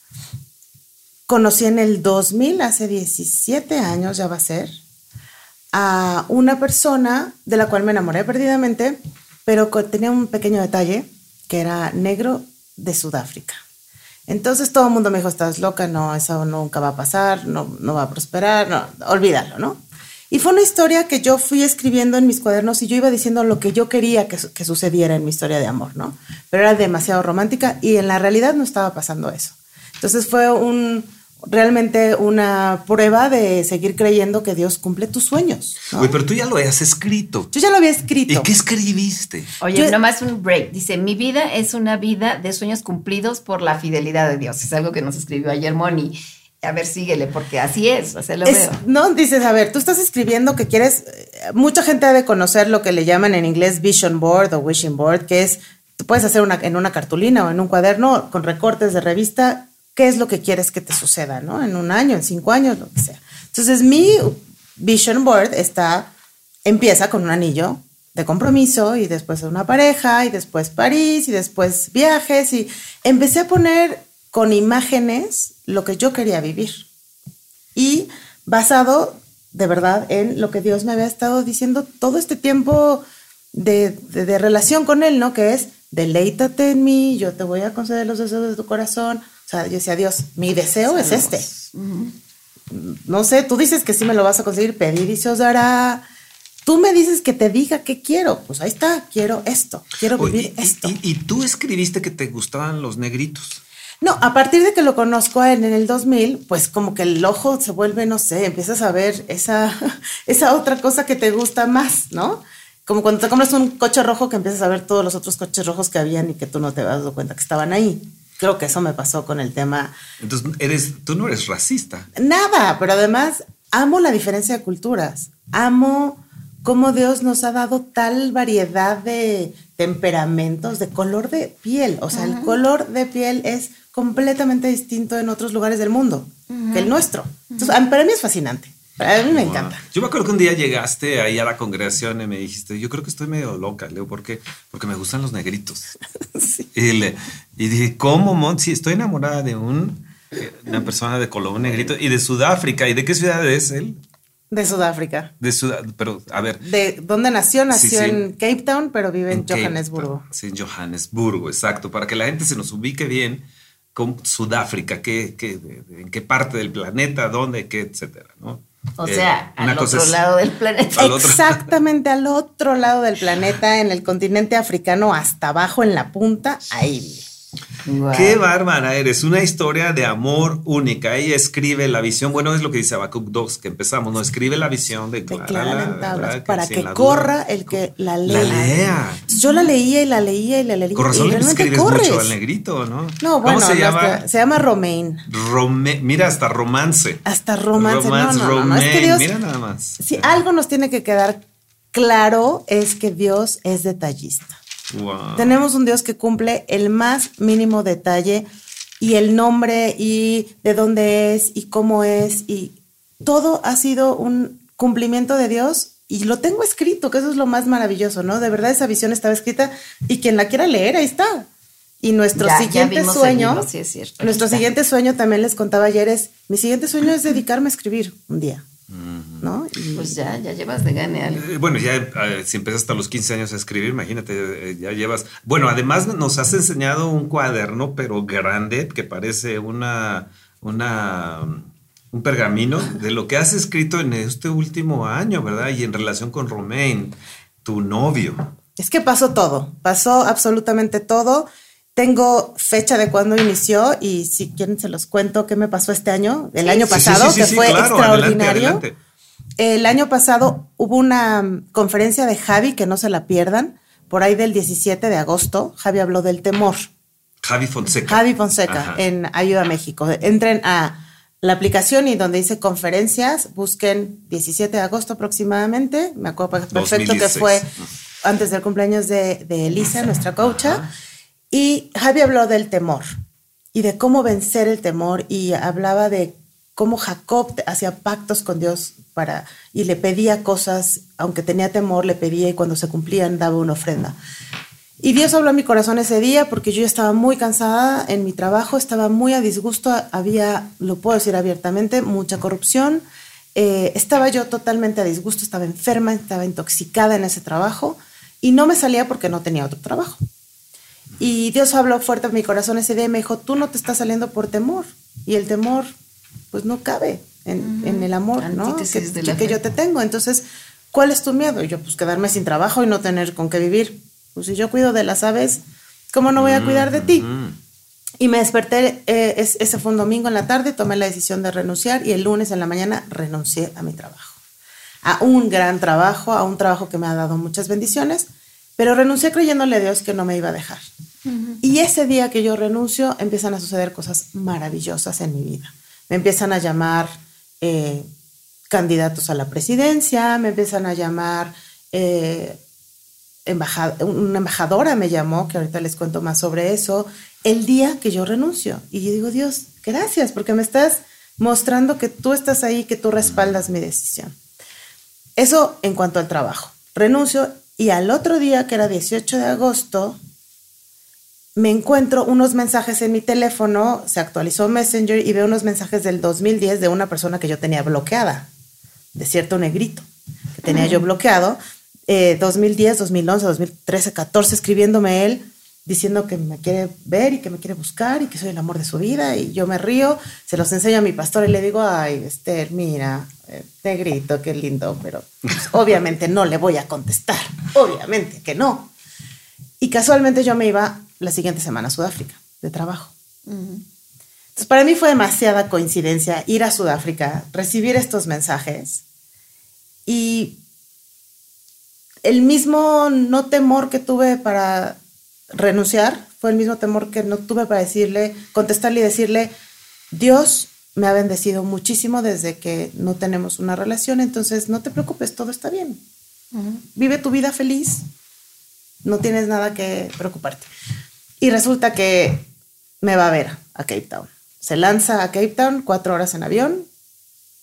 conocí en el 2000, hace 17 años ya va a ser, a una persona de la cual me enamoré perdidamente, pero tenía un pequeño detalle, que era negro de Sudáfrica. Entonces todo el mundo me dijo, estás loca, no, eso nunca va a pasar, no, no va a prosperar, no, olvídalo, ¿no? Y fue una historia que yo fui escribiendo en mis cuadernos y yo iba diciendo lo que yo quería que, que sucediera en mi historia de amor, ¿no? Pero era demasiado romántica y en la realidad no estaba pasando eso. Entonces fue un, realmente una prueba de seguir creyendo que Dios cumple tus sueños. ¿no? Oye, pero tú ya lo has escrito. Yo ya lo había escrito. ¿Y qué escribiste? Oye, Yo- nomás un break. Dice, mi vida es una vida de sueños cumplidos por la fidelidad de Dios. Es algo que nos escribió ayer Moni. A ver, síguele, porque así es, así lo Es- veo. no, dices, a ver, tú estás escribiendo que quieres, eh, mucha gente ha de conocer lo que le llaman en inglés vision board o wishing board, que es, tú puedes hacer una, en una cartulina o en un cuaderno con recortes de revista, qué es lo que quieres que te suceda, ¿no? En un año, en cinco años, lo que sea. Entonces, mi vision board está, empieza con un anillo de compromiso y después una pareja y después París y después viajes y empecé a poner con imágenes lo que yo quería vivir y basado de verdad en lo que Dios me había estado diciendo todo este tiempo de, de- de relación con Él, ¿no? Que es, deleítate en mí, yo te voy a conceder los deseos de tu corazón. O sea, yo decía, Dios, mi deseo es este. No sé, tú dices que sí me lo vas a conseguir, pedir y se os dará. Tú me dices que te diga qué quiero. Pues ahí está, quiero esto, quiero vivir y, esto. Y, tú escribiste que te gustaban los negritos. No, a partir de que lo conozco en, en, el 2000, pues como que el ojo se vuelve, no sé, empiezas a ver esa, esa otra cosa que te gusta más, ¿no? Como cuando te compras un coche rojo que empiezas a ver todos los otros coches rojos que habían y que tú no te has dado cuenta que estaban ahí. Creo que eso me pasó con el tema. Entonces, eres, tú no eres racista. Nada, pero además amo la diferencia de culturas. Amo cómo Dios nos ha dado tal variedad de temperamentos, de color de piel. O sea, el color de piel es completamente distinto en otros lugares del mundo que el nuestro. Entonces, para mí es fascinante. A mí me encanta. Yo me acuerdo que un día llegaste ahí a la congregación y me dijiste, yo creo que estoy medio loca, Leo, porque porque me gustan los negritos. y, dije, ¿cómo, Mon? Si estoy enamorada de un, eh, una persona de color negrito y de Sudáfrica. ¿Y de qué ciudad es él? De Sudáfrica. De Sudáfrica, pero a ver. ¿De dónde nació? Nació en Cape Town, pero vive en, Johannesburgo. Sí, en Johannesburgo, exacto. Para que la gente se nos ubique bien con Sudáfrica, ¿qué, qué, en qué parte del planeta, dónde, qué, etcétera, ¿no? O eh, sea, al otro lado del planeta. Exactamente al otro lado del planeta, en el continente africano, hasta abajo en la punta, ahí Qué bárbara eres, una historia de amor única. Ella escribe la visión, bueno, es lo que dice Habacuc 2 que empezamos, no escribe la visión de Clara, para que, corra el que la lea. La lea. Yo la leía y la leía y la leía. Con razón le escribes mucho al negrito, ¿no? No, bueno, se llama? se llama Romain. mira, hasta romance. Hasta romance. romance no, no, Es que Dios, mira nada más. Si algo nos tiene que quedar claro es que Dios es detallista. Tenemos un Dios que cumple el más mínimo detalle y el nombre y de dónde es y cómo es y todo ha sido un cumplimiento de Dios y lo tengo escrito, que eso es lo más maravilloso, ¿no? De verdad esa visión estaba escrita y quien la quiera leer, ahí está. Y nuestro siguiente sueño, nuestro siguiente sueño también les contaba ayer es, mi siguiente sueño es dedicarme a escribir un día. ¿No? pues ya, ya llevas de gane algo. Eh, bueno, ya eh, si empiezas hasta los 15 años a escribir, imagínate, eh, ya llevas. Bueno, además nos has enseñado un cuaderno, pero grande, que parece una, una, un pergamino de lo que has escrito en este último año, ¿verdad? Y en relación con Romain, tu novio. Es que pasó todo, pasó absolutamente todo. Tengo fecha de cuándo inició y si quieren se los cuento qué me pasó este año, el año pasado, que fue extraordinario. El año pasado hubo una conferencia de Javi, que no se la pierdan, por ahí del 17 de agosto. Javi habló del temor. Javi Fonseca. Javi Fonseca en Ayuda México. Entren a la aplicación y donde dice conferencias, busquen 17 de agosto aproximadamente. Me acuerdo perfecto que fue antes del cumpleaños de, Elisa, nuestra coacha. Y Javi habló del temor y de cómo vencer el temor y hablaba de cómo Jacob hacía pactos con Dios para y le pedía cosas, aunque tenía temor, le pedía y cuando se cumplían daba una ofrenda. Y Dios habló a mi corazón ese día porque yo estaba muy cansada en mi trabajo, estaba muy a disgusto, había, lo puedo decir abiertamente, mucha corrupción. Eh, estaba yo totalmente a disgusto, estaba enferma, estaba intoxicada en ese trabajo y no me salía porque no tenía otro trabajo. Y Dios habló fuerte en mi corazón ese día y me dijo, tú no te estás saliendo por temor. Y el temor, pues no cabe en, el amor, ¿no? Que, que, yo te tengo. Entonces, ¿cuál es tu miedo? Y yo, pues quedarme sin trabajo y no tener con qué vivir. Pues si yo cuido de las aves, ¿cómo no voy a cuidar de ti? Y me desperté, eh, ese fue un domingo en la tarde, tomé la decisión de renunciar y el lunes en la mañana renuncié a mi trabajo. A un gran trabajo, a un trabajo que me ha dado muchas bendiciones, pero renuncié creyéndole a Dios que no me iba a dejar. Y ese día que yo renuncio, empiezan a suceder cosas maravillosas en mi vida. Me empiezan a llamar eh, candidatos a la presidencia, me empiezan a llamar, eh, una embajadora me llamó, que ahorita les cuento más sobre eso, el día que yo renuncio. Y yo digo, Dios, gracias, porque me estás mostrando que tú estás ahí, que tú respaldas mi decisión. Eso en cuanto al trabajo. Renuncio y al otro día, que era 18 de agosto, me encuentro unos mensajes en mi teléfono, se actualizó Messenger y veo unos mensajes del 2010 de una persona que yo tenía bloqueada, de cierto negrito, que tenía yo bloqueado, 2010, 2011, 2013, 14, escribiéndome él, diciendo que me quiere ver y que me quiere buscar y que soy el amor de su vida y yo me río, se los enseño a mi pastor y le digo, ay, Esther, mira, eh, negrito, qué lindo, pero pues, obviamente no le voy a contestar, obviamente que no. Y casualmente yo me iba la siguiente semana a Sudáfrica de trabajo. Entonces, para mí fue demasiada coincidencia ir a Sudáfrica, recibir estos mensajes y el mismo no temor que tuve para renunciar fue el mismo temor que no tuve para decirle, contestarle y decirle, Dios me ha bendecido muchísimo desde que no tenemos una relación, entonces no te preocupes, todo está bien. Vive tu vida feliz, no tienes nada que preocuparte. Y resulta que me va a ver a Cape Town. Se lanza a Cape Town, cuatro horas en avión,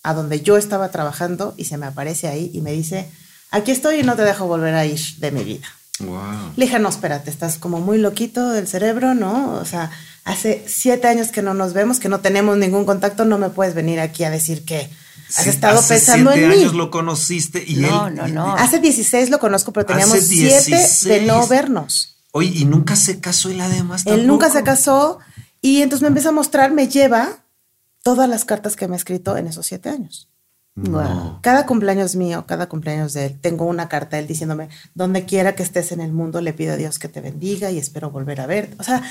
a donde yo estaba trabajando, y se me aparece ahí y me dice, aquí estoy y no te dejo volver a ir de mi vida. Wow. Le dije, no, espérate, estás como muy loquito del cerebro, ¿no? O sea, hace siete años que no nos vemos, que no tenemos ningún contacto, no me puedes venir aquí a decir que has Sí, estado hace pensando siete en mí. años lo conociste y No, él. no, no. Hace 16 lo conozco, pero teníamos siete de 16. no vernos. Oye, y nunca se casó él además. Él nunca se tampoco? casó y entonces me empieza a mostrar, me lleva todas las cartas que me ha escrito en esos siete años. Guau. Cada cumpleaños mío, cada cumpleaños de él, tengo una carta de él diciéndome, donde quiera que estés en el mundo, le pido a Dios que te bendiga y espero volver a verte. O sea,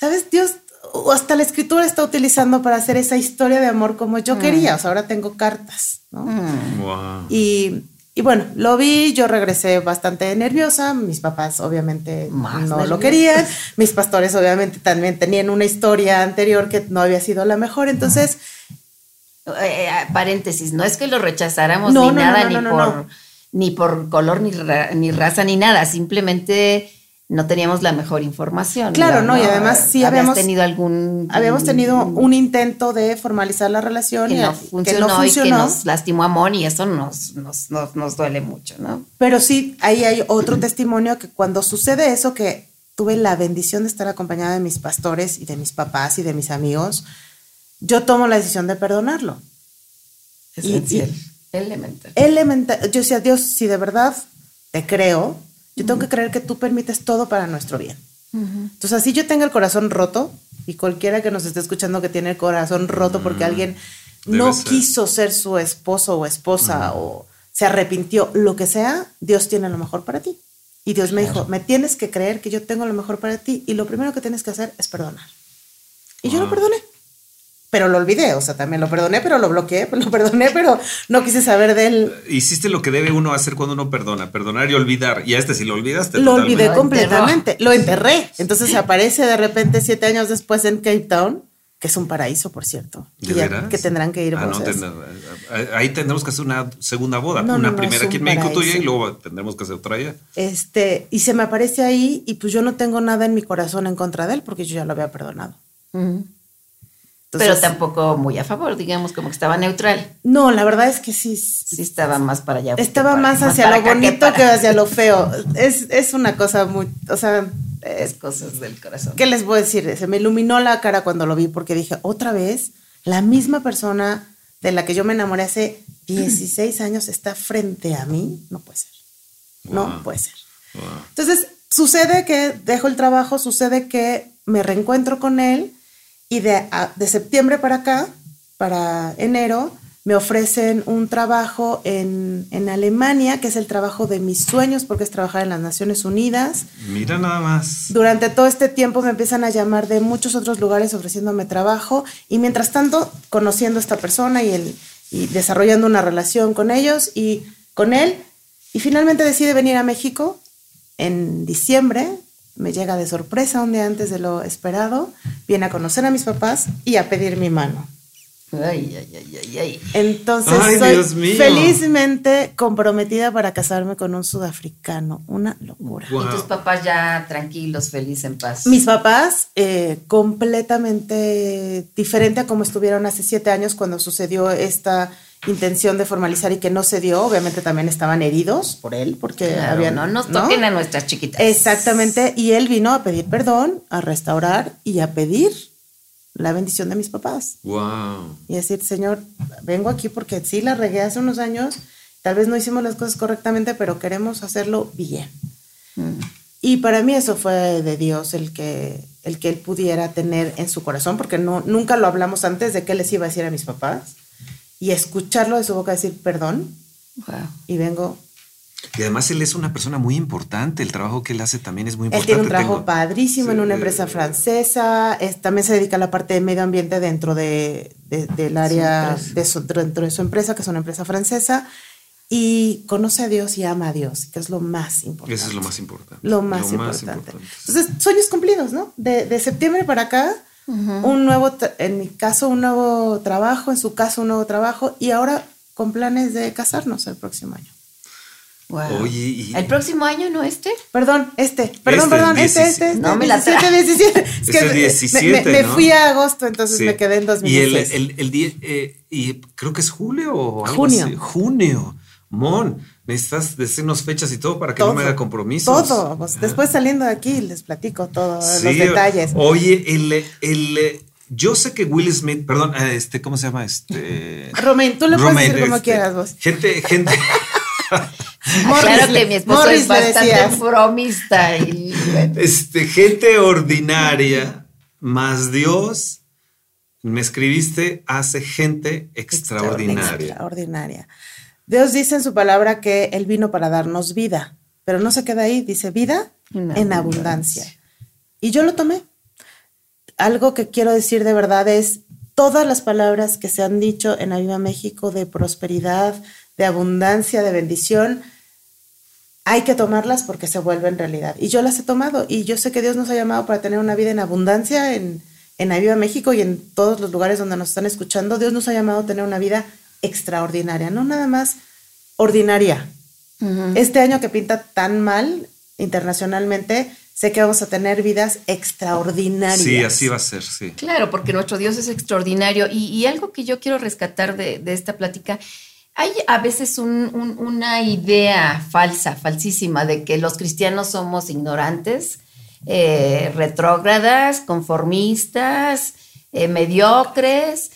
¿sabes? Dios o hasta la escritura está utilizando para hacer esa historia de amor como yo quería. O sea, ahora tengo cartas, ¿no? Wow. Y, y bueno, lo vi, yo regresé bastante nerviosa, mis papás obviamente Más no lo querían, mis pastores obviamente también tenían una historia anterior que no había sido la mejor, entonces... Eh, eh, paréntesis, no es que lo rechazáramos No, ni no, nada, no, no, ni, no, por, no. ni por color, ni, ra- ni raza, ni nada. Simplemente no teníamos la mejor información. Claro, no, y además sí habíamos- tenido algún. Habíamos tenido un intento de formalizar la relación que y no que funcionó, no y que funcionó, nos lastimó a Mon y eso nos, nos, nos, nos duele mucho, ¿no? pero sí, ahí hay otro testimonio que cuando sucede eso, que tuve la bendición de estar acompañada de mis pastores y de mis papás y de mis amigos, yo tomo la decisión de perdonarlo. Y- Esencial. Elemental. elemental. Yo decía, Dios, si de verdad te creo, yo tengo que creer que tú permites todo para nuestro bien. Entonces, así yo tenga el corazón roto, y cualquiera que nos esté escuchando que tiene el corazón roto porque alguien Debe no ser. quiso ser su esposo o esposa o se arrepintió, lo que sea, Dios tiene lo mejor para ti. Y Dios me dijo, me tienes que creer que yo tengo lo mejor para ti y lo primero que tienes que hacer es perdonar. Y yo lo Wow. perdoné. Pero lo olvidé, o sea, también lo perdoné, pero lo bloqueé, lo perdoné, pero no quise saber de él. Hiciste lo que debe uno hacer cuando uno perdona, perdonar y olvidar. Y a este si lo olvidaste. Lo totalmente. olvidé completamente, lo enterré. Entonces aparece de repente siete años después en Cape Town, que es un paraíso, por cierto. ¿De que, ya- veras? que tendrán que ir Ah, no, ten- ahí tendremos que hacer una segunda boda. No, una no, primera aquí en México tuya y luego tendremos que hacer otra allá. Este, y se me aparece ahí y pues yo no tengo nada en mi corazón en contra de él porque yo ya lo había perdonado. Ujú. Entonces, Pero tampoco muy a favor, digamos, como que estaba neutral. No, la verdad es que sí. Sí estaba más para allá. que Estaba para- más hacia para lo bonito para- que hacia lo feo. Es, es una cosa muy, o sea, Es es- cosas del corazón. ¿qué les voy a decir? Se me iluminó la cara cuando lo vi porque dije, otra vez, la misma persona de la que yo me enamoré hace 16 años está frente a mí. No puede ser. No Wow. puede ser. Wow. Entonces, sucede que dejo el trabajo, sucede que me reencuentro con él y de, a- de septiembre para acá, para enero, me ofrecen un trabajo en, en Alemania, que es el trabajo de mis sueños, porque es trabajar en las Naciones Unidas. Mira nada más. Durante todo este tiempo me empiezan a llamar de muchos otros lugares ofreciéndome trabajo y mientras tanto conociendo a esta persona y, el, y desarrollando una relación con ellos y con él. Y finalmente decide venir a México en diciembre. Me llega de sorpresa un día antes de lo esperado. Viene a conocer a mis papás y a pedir mi mano. Ay, ay, ay, ay, ay. Entonces Ay, soy Dios mío. felizmente comprometida para casarme con un sudafricano. Una locura. Wow. Y tus papás ya tranquilos, felices, en paz. Mis papás, eh, completamente diferente a como estuvieron hace siete años cuando sucedió esta intención de formalizar y que no se dio. Obviamente también estaban heridos por él, porque Claro, habían. no nos toquen a nuestras chiquitas. Exactamente. Y él vino a pedir perdón, a restaurar y a pedir la bendición de mis papás. Wow. Y decir, Señor, vengo aquí porque sí la regué hace unos años, tal vez no hicimos las cosas correctamente, pero queremos hacerlo bien. Mm. Y para mí eso fue de Dios el que, el que él pudiera tener en su corazón, porque no, nunca lo hablamos antes de qué les iba a decir a mis papás. Y escucharlo de su boca decir perdón. Wow. Y vengo. Y además él es una persona muy importante. El trabajo que él hace también es muy importante. Él tiene un trabajo Tengo- padrísimo en Sí. una empresa francesa. es- también se dedica a la parte de medio ambiente dentro de, de- del área empresa. de su, dentro de su empresa, que es una empresa francesa. Y conoce a Dios y ama a Dios, que es lo más importante. Eso es lo más importante. Lo más, importante. Entonces, sueños cumplidos, ¿no? De, de septiembre para acá, un nuevo, en mi caso, un nuevo trabajo, en su caso, un nuevo trabajo, y ahora con planes de casarnos el próximo año. Wow. Oye, y- ¿El próximo año no este? Perdón, este, perdón, Este, perdón, este, 17. este, este, No me la 17, tra- 17. Es Este que me- 17, me, me ¿no? fui a agosto, entonces Sí. me quedé en Y 2016. el, el, el día, eh, y creo que es julio o algo Junio. así. Junio. Mon, necesitas decirnos fechas y todo para que no me haga compromisos. Todo, pues, después saliendo de aquí les platico todos Sí, los detalles. Oye, el, el, yo sé que Will Smith, perdón, eh, este, ¿cómo se llama? Este. Romain, tú le puedes Romain, decir como este, quieras vos. Gente, gente. Morris claro que mi esposo Morris es bastante bromista y este, gente ordinaria, más Dios, me escribiste, hace gente extraordinaria. Extraordinaria. Dios dice en su palabra que Él vino para darnos vida, pero no se queda ahí, dice vida En en abundancia. Y yo lo tomé. Algo que quiero decir de verdad es todas las palabras que se han dicho en Aviva México de prosperidad, de abundancia, de bendición, hay que tomarlas porque se vuelven realidad. Y yo las he tomado y yo sé que Dios nos ha llamado para tener una vida en abundancia en, en Aviva México y en todos los lugares donde nos están escuchando. Dios nos ha llamado a tener una vida extraordinaria, no nada más ordinaria. Este año que pinta tan mal internacionalmente, sé que vamos a tener vidas extraordinarias. Sí, así va a ser, sí. Claro, porque nuestro Dios es extraordinario. Y, y algo que yo quiero rescatar de, de esta plática, hay a veces un- un- una idea falsa, falsísima, de que los cristianos somos ignorantes, eh, retrógradas, conformistas, eh, mediocres.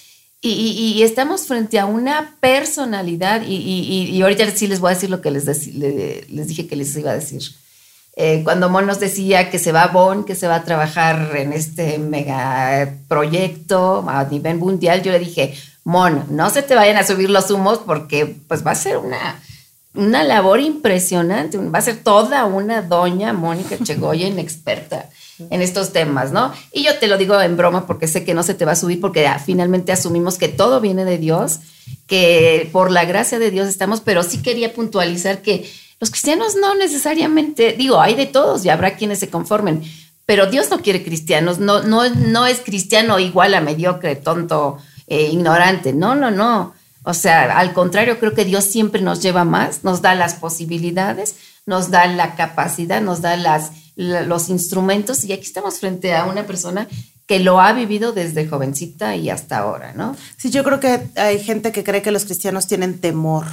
Y, y- y estamos frente a una personalidad, y, y- ahorita sí les voy a decir lo que les, deci- le- les dije que les iba a decir. Eh, cuando Mon nos decía que se va a Bonn, que se va a trabajar en este mega proyecto a nivel mundial, yo le dije, Mon, no se te vayan a subir los humos porque pues va a ser una, una labor impresionante, va a ser toda una doña Mónica Chegoyen experta en estos temas, ¿no? Y yo te lo digo en broma porque sé que no se te va a subir porque ah, finalmente asumimos que todo viene de Dios, que por la gracia de Dios estamos, pero sí quería puntualizar que los cristianos no necesariamente, digo, hay de todos y habrá quienes se conformen, pero Dios no quiere cristianos, no, no, no es cristiano igual a mediocre, tonto, eh, ignorante, no, no, no. O sea, al contrario, creo que Dios siempre nos lleva más, nos da las posibilidades, nos da la capacidad, nos da las, la- los instrumentos y aquí estamos frente a una persona que lo ha vivido desde jovencita y hasta ahora, ¿no? Sí, yo creo que hay gente que cree que los cristianos tienen temor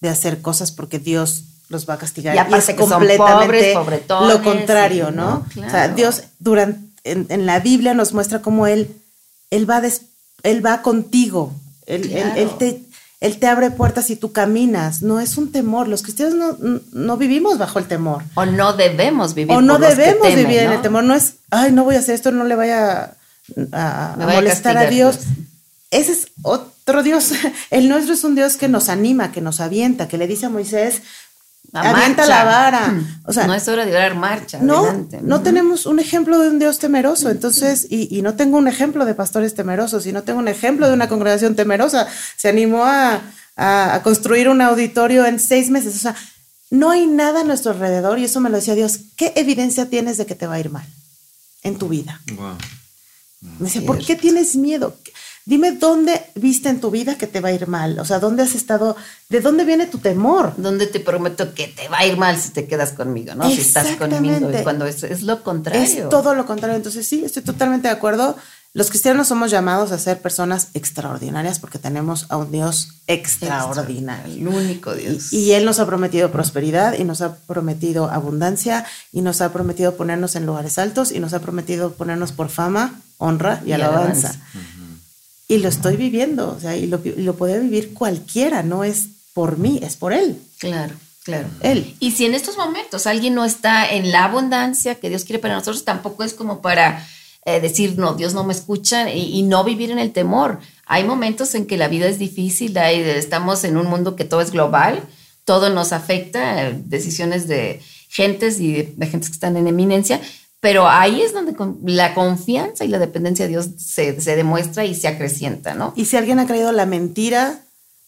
de hacer cosas porque Dios los va a castigar. Y aparte es que son completamente pobres, pobretones, lo contrario, ¿no? ¿no? O sea, Claro. Dios durante en, en la Biblia nos muestra cómo él él va des- él va contigo. Él, él- Claro. él te él te abre puertas y tú caminas. No es un temor. Los cristianos no, no vivimos bajo el temor. O no debemos vivir O no debemos temen, vivir en el temor. No es, ay, no voy a hacer esto, no le vaya a, a a molestar a Dios. Dios. Ese es otro Dios. El nuestro es un Dios que nos anima, que nos avienta, que le dice a Moisés, La avienta marcha. la vara. O sea, no es hora de dar marcha. no, adelante. no tenemos un ejemplo de un Dios temeroso, entonces, y, y no tengo un ejemplo de pastores temerosos, y no tengo un ejemplo de una congregación temerosa. Se animó a, a- a construir un auditorio en seis meses. O sea, no hay nada a nuestro alrededor, y eso me lo decía Dios. ¿Qué evidencia tienes de que te va a ir mal en tu vida? Wow. Me decía, ¿por qué tienes miedo? Dime dónde viste en tu vida que te va a ir mal. O sea, ¿dónde has estado? ¿De dónde viene tu temor? Donde te prometo que te va a ir mal si te quedas conmigo, ¿no? Si estás conmigo. Y cuando es, es lo contrario. Es todo lo contrario. Entonces, sí, estoy totalmente de acuerdo. Los cristianos somos llamados a ser personas extraordinarias porque tenemos a un Dios extraordinario. El único Dios. Y, y Él nos ha prometido prosperidad y nos ha prometido abundancia y nos ha prometido ponernos en lugares altos y nos ha prometido ponernos por fama, honra y, Y alabanza. alabanza. Y lo estoy viviendo, o sea, y lo, y lo puede vivir cualquiera, no es por mí, es por Él. Claro, claro. Él. Y si en estos momentos alguien no está en la abundancia que Dios quiere para nosotros, tampoco es como para eh, decir, no, Dios no me escucha y, y no vivir en el temor. hay momentos en que la vida es difícil, hay, estamos en un mundo que todo es global, todo nos afecta, eh, decisiones de gentes y de, gentes que están en eminencia, pero ahí es donde la confianza y la dependencia de Dios se, se, demuestra y se acrecienta, ¿no? Y si alguien ha creído la mentira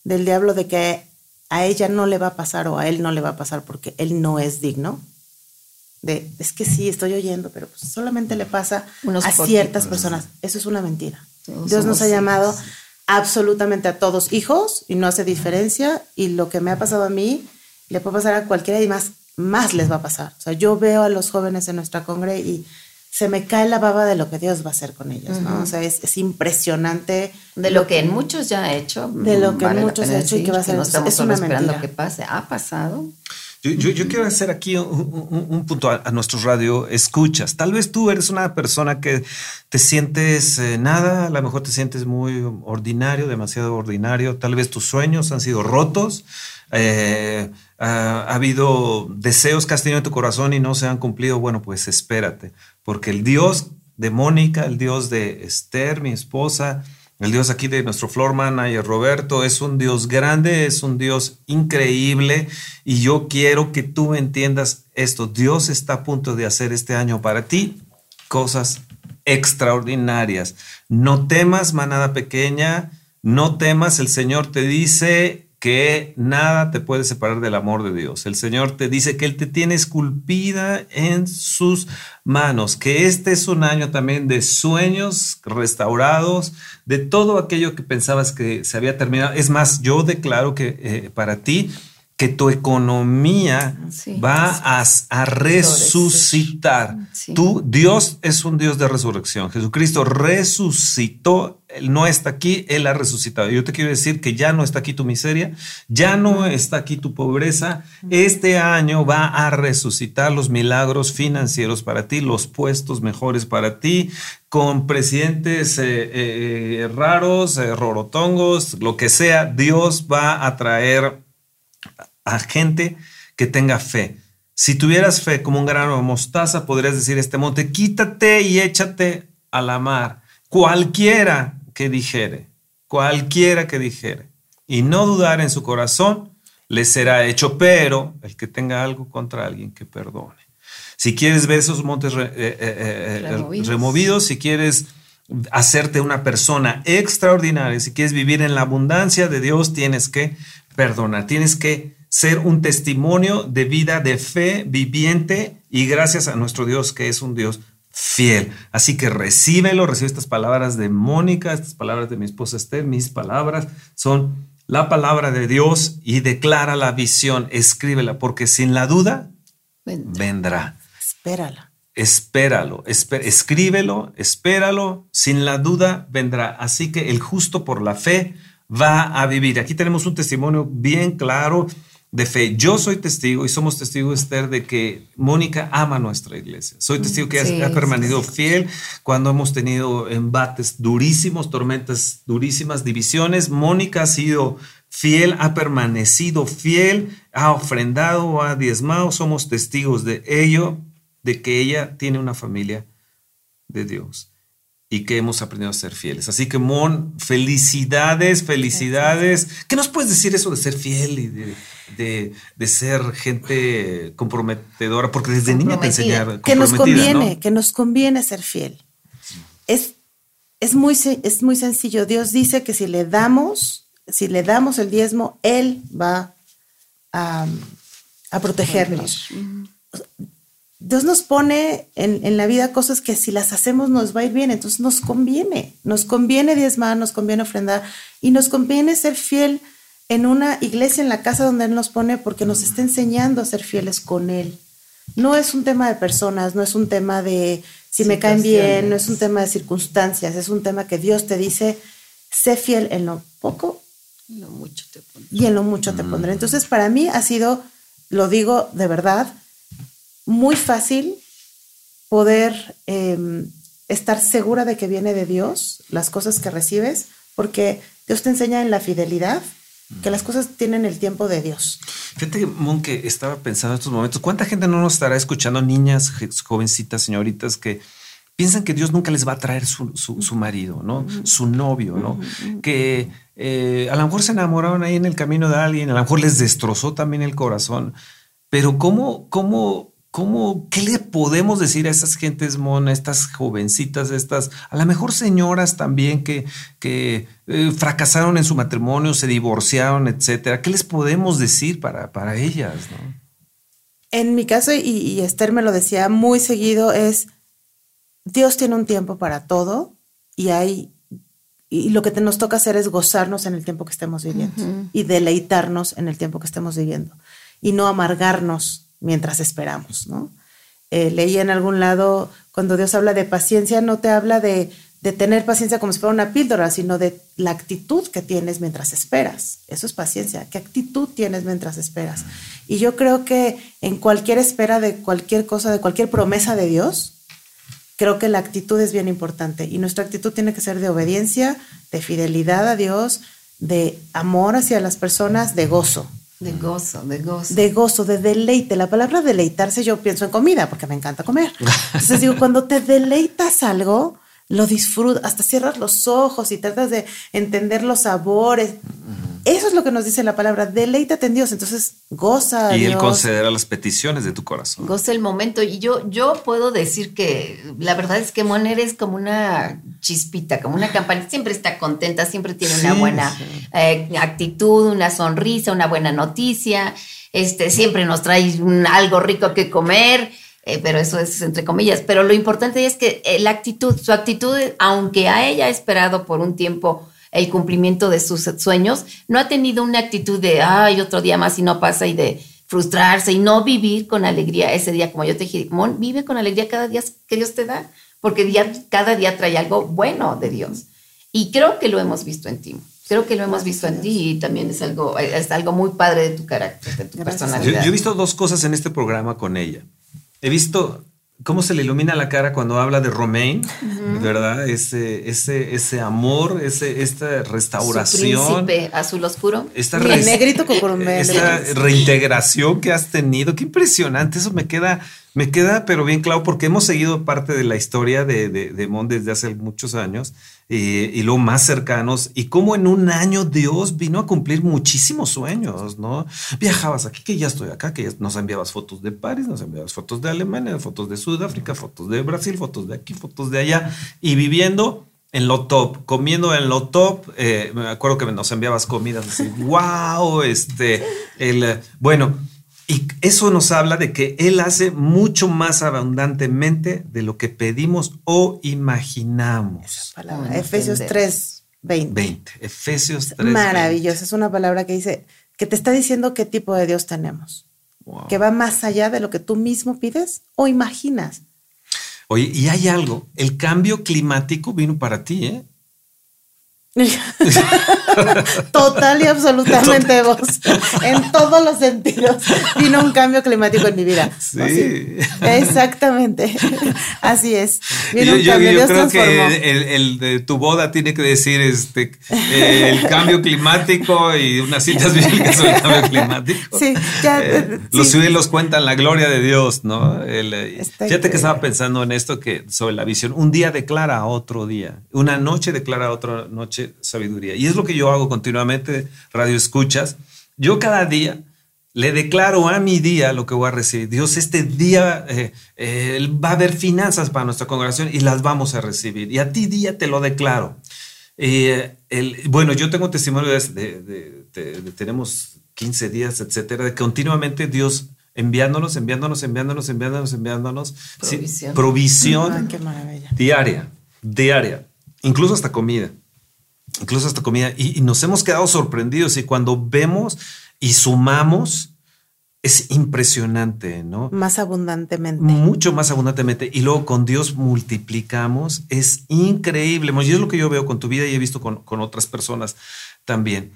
del diablo de que a ella no le va a pasar o a él no le va a pasar porque él no es digno, de es que sí, estoy oyendo, pero pues solamente le pasa a ciertas personas. Eso es una mentira. Dios nos ha llamado absolutamente a todos hijos y no hace diferencia y lo que me ha pasado a mí le puede pasar a cualquiera y más, más les va a pasar. O sea, yo veo a los jóvenes en nuestra congre y se me cae la baba de lo que Dios va a hacer con ellos, ¿no? O sea, es, impresionante. De lo que en muchos ya ha hecho. De lo que en muchos ha hecho y que va a ser. No estamos es una esperando que pase. Ha pasado. Yo, quiero hacer aquí un, punto a, nuestros radio escuchas. Tal vez tú eres una persona que te sientes eh, nada, a lo mejor te sientes muy ordinario, demasiado ordinario. Tal vez tus sueños han sido rotos. Eh, ha, habido deseos que has tenido en tu corazón y no se han cumplido. Bueno, pues espérate, porque el Dios de Mónica, el Dios de Esther, mi esposa, el Dios aquí de nuestro floor manager Roberto es un Dios grande, es un Dios increíble y yo quiero que tú entiendas esto. Dios está a punto de hacer este año para ti cosas extraordinarias. No temas, manada pequeña, no temas, el Señor te dice, que nada te puede separar del amor de Dios. El Señor te dice que Él te tiene esculpida en sus manos, que este es un año también de sueños restaurados, de todo aquello que pensabas que se había terminado. Es más, yo declaro que eh, para ti, que tu economía va a, resucitar. Tú, Dios es un Dios de resurrección. Jesucristo resucitó, Él no está aquí, Él ha resucitado. Yo te quiero decir que ya no está aquí tu miseria, ya no está aquí tu pobreza. Este año va a resucitar los milagros financieros para ti, los puestos mejores para ti, con presidentes eh, eh, raros, eh, rorotongos, lo que sea, Dios va a traer a gente que tenga fe. Si tuvieras fe como un grano de mostaza, podrías decir este monte, quítate y échate a la mar. Cualquiera que dijere, cualquiera que dijere, y no dudar en su corazón, le será hecho, pero el que tenga algo contra alguien que perdone. Si quieres ver esos montes eh, eh, eh, removidos, si quieres hacerte una persona extraordinaria, si quieres vivir en la abundancia de Dios, tienes que perdonar, tienes que ser un testimonio de vida de fe viviente y gracias a nuestro Dios que es un Dios fiel. Así que recíbelo, recibe estas palabras de Mónica, estas palabras de mi esposa Esther, mis palabras son la palabra de Dios y declara la visión, escríbela, porque sin la duda vendrá. Espérala. Espéralo, escríbelo, espéralo, sin la duda vendrá. Así que el justo por la fe va a vivir. Aquí tenemos un testimonio bien claro de fe. Yo soy testigo y somos testigos, Esther, de que Mónica ama nuestra iglesia. Soy testigo que ha, permanecido fiel cuando hemos tenido embates durísimos, tormentas durísimas, divisiones. Mónica ha sido fiel, ha permanecido fiel, ha ofrendado, ha diezmado. Somos testigos de ello, de que ella tiene una familia de Dios y que hemos aprendido a ser fieles. Así que, Mon, felicidades, felicidades. ¿Qué nos puedes decir eso de ser fiel y de, ser gente comprometedora? Porque desde niña te enseñaron. Que nos conviene, que nos conviene ser fiel. Es, es, muy, es muy sencillo. Dios dice que si le damos, si le damos el diezmo, Él va a, a protegernos. Dios nos pone en, la vida cosas que si las hacemos nos va a ir bien, entonces nos conviene, nos conviene diezmar, nos conviene ofrendar y nos conviene ser fiel en una iglesia en la casa donde Él nos pone porque nos está enseñando a ser fieles con Él. No es un tema de personas, no es un tema de si me caen bien, no es un tema de circunstancias, es un tema que Dios te dice, sé fiel en lo poco mucho te y en lo mucho te pondré. Entonces para mí ha sido, lo digo de verdad, muy fácil poder em, estar segura de que viene de Dios las cosas que recibes, porque Dios te enseña en la fidelidad que las cosas tienen el tiempo de Dios. Fíjate, Mon, que estaba pensando en estos momentos, ¿cuánta gente no nos estará escuchando, niñas, jovencitas, señoritas, que piensan que Dios nunca les va a traer su, marido, ¿no? Su novio, ¿no? Que eh, a lo mejor se enamoraron ahí en el camino de alguien, a lo mejor les destrozó también el corazón. Pero ¿cómo, cómo, cómo, qué le podemos decir a esas gentes monas, estas jovencitas, estas, a lo mejor señoras también que, que eh, fracasaron en su matrimonio, se divorciaron, etcétera? ¿Qué les podemos decir para, para ellas, no? En mi caso, y, Esther me lo decía muy seguido, es Dios tiene un tiempo para todo y hay y lo que nos toca hacer es gozarnos en el tiempo que estemos viviendo y deleitarnos en el tiempo que estemos viviendo y no amargarnos mientras esperamos, ¿no? Eh, leí en algún lado cuando Dios habla de paciencia no te habla de de tener paciencia como si fuera una píldora, sino de la actitud que tienes mientras esperas. Eso es paciencia. ¿Qué actitud tienes mientras esperas? Y yo creo que en cualquier espera de cualquier cosa, de cualquier promesa de Dios, creo que la actitud es bien importante. Y nuestra actitud tiene que ser de obediencia, de fidelidad a Dios, de amor hacia las personas, de gozo. De gozo, de gozo. De gozo, de deleite. La palabra deleitarse yo pienso en comida, porque me encanta comer. Entonces digo, cuando te deleitas algo, lo disfrutas, hasta cierras los ojos y tratas de entender los sabores. Eso es lo que nos dice la palabra, deleítate en Dios, entonces goza. Y Él concederá las peticiones de tu corazón. Goza el momento. Y yo, yo puedo decir que la verdad es que Mon eres como una chispita, como una campanita, siempre está contenta, siempre tiene una buena eh, actitud, una sonrisa, una buena noticia, este, siempre nos trae algo rico que comer. Eh, pero eso es entre comillas. Pero lo importante es que eh, la actitud, su actitud, aunque a ella ha esperado por un tiempo el cumplimiento de sus sueños, no ha tenido una actitud de, ay, otro día más y no pasa y de frustrarse y no vivir con alegría ese día, como yo te dije, Mon, vive con alegría cada día que Dios te da, porque día, cada día trae algo bueno de Dios. Y creo que lo hemos visto en ti. Creo que lo hemos visto en ti y también es algo, es algo muy padre de tu carácter, de tu personalidad. yo he visto dos cosas en este programa con ella. He visto cómo se le ilumina la cara cuando habla de Romain, ¿verdad? Ese, ese, ese amor, ese, esta restauración. Su príncipe azul oscuro. Esta, negrito esta reintegración que has tenido. Qué impresionante. Eso me queda, me queda, pero bien claro, porque hemos seguido parte de la historia de, de, de Mon desde hace muchos años y luego más cercanos, y cómo en un año Dios vino a cumplir muchísimos sueños, ¿no? Viajabas aquí, que ya estoy acá, que nos enviabas fotos de París, nos enviabas fotos de Alemania, fotos de Sudáfrica, fotos de Brasil, fotos de aquí, fotos de allá, y viviendo en lo top, comiendo en lo top. Eh, me acuerdo que nos enviabas comidas así, wow, este, el, bueno, y eso nos habla de que Él hace mucho más abundantemente de lo que pedimos o imaginamos. Efesios 3, 20. 20. Efesios 3. Maravilloso. Es una palabra que dice que te está diciendo qué tipo de Dios tenemos. Que va más allá de lo que tú mismo pides o imaginas. Oye, y hay algo. El cambio climático vino para ti, ¿eh? Total y absolutamente vos. En todos los sentidos. Vino un cambio climático en mi vida. Sí. Exactamente. Así es. Vino yo, creo que el, de tu boda tiene que decir este el cambio climático y unas citas bíblicas sobre el cambio climático. Sí, eh, Los cielos cuentan la gloria de Dios, ¿no? Eh, fíjate que estaba pensando en esto que sobre la visión. Un día declara a otro día. Una noche declara a otra noche sabiduría. Y es lo que yo hago continuamente, radio escuchas. Yo cada día le declaro a mi día lo que voy a recibir. Dios, este día eh, eh, va a haber finanzas para nuestra congregación y las vamos a recibir. Y a ti día te lo declaro. Eh, el, bueno, yo tengo testimonio de, tenemos 15 días, etcétera, de continuamente Dios enviándonos, enviándonos, enviándonos, enviándonos, enviándonos. Provisión. provisión diaria, diaria, incluso hasta comida incluso hasta comida, y, nos hemos quedado sorprendidos y cuando vemos y sumamos, es impresionante, ¿no? Más abundantemente. Mucho más abundantemente. Y luego con Dios multiplicamos. Es increíble. Y es lo que yo veo con tu vida y he visto con, otras personas también.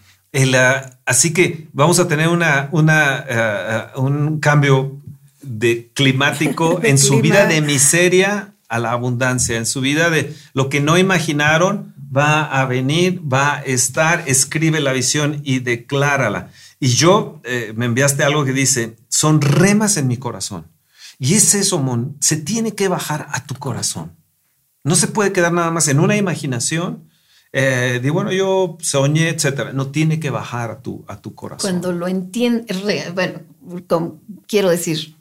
Ah, así que vamos a tener una, una, ah, un cambio de climático en su vida de miseria a la abundancia, en su vida de lo que no imaginaron va a venir, va a estar, escribe la visión y declárala. Y yo eh, me enviaste algo que dice, son remas en mi corazón. Y es eso, se tiene que bajar a tu corazón. no se puede quedar nada más en una imaginación. Eh, de bueno, yo soñé, etcétera. No tiene que bajar a tu, a tu corazón. Cuando lo entiende, bueno, quiero decir,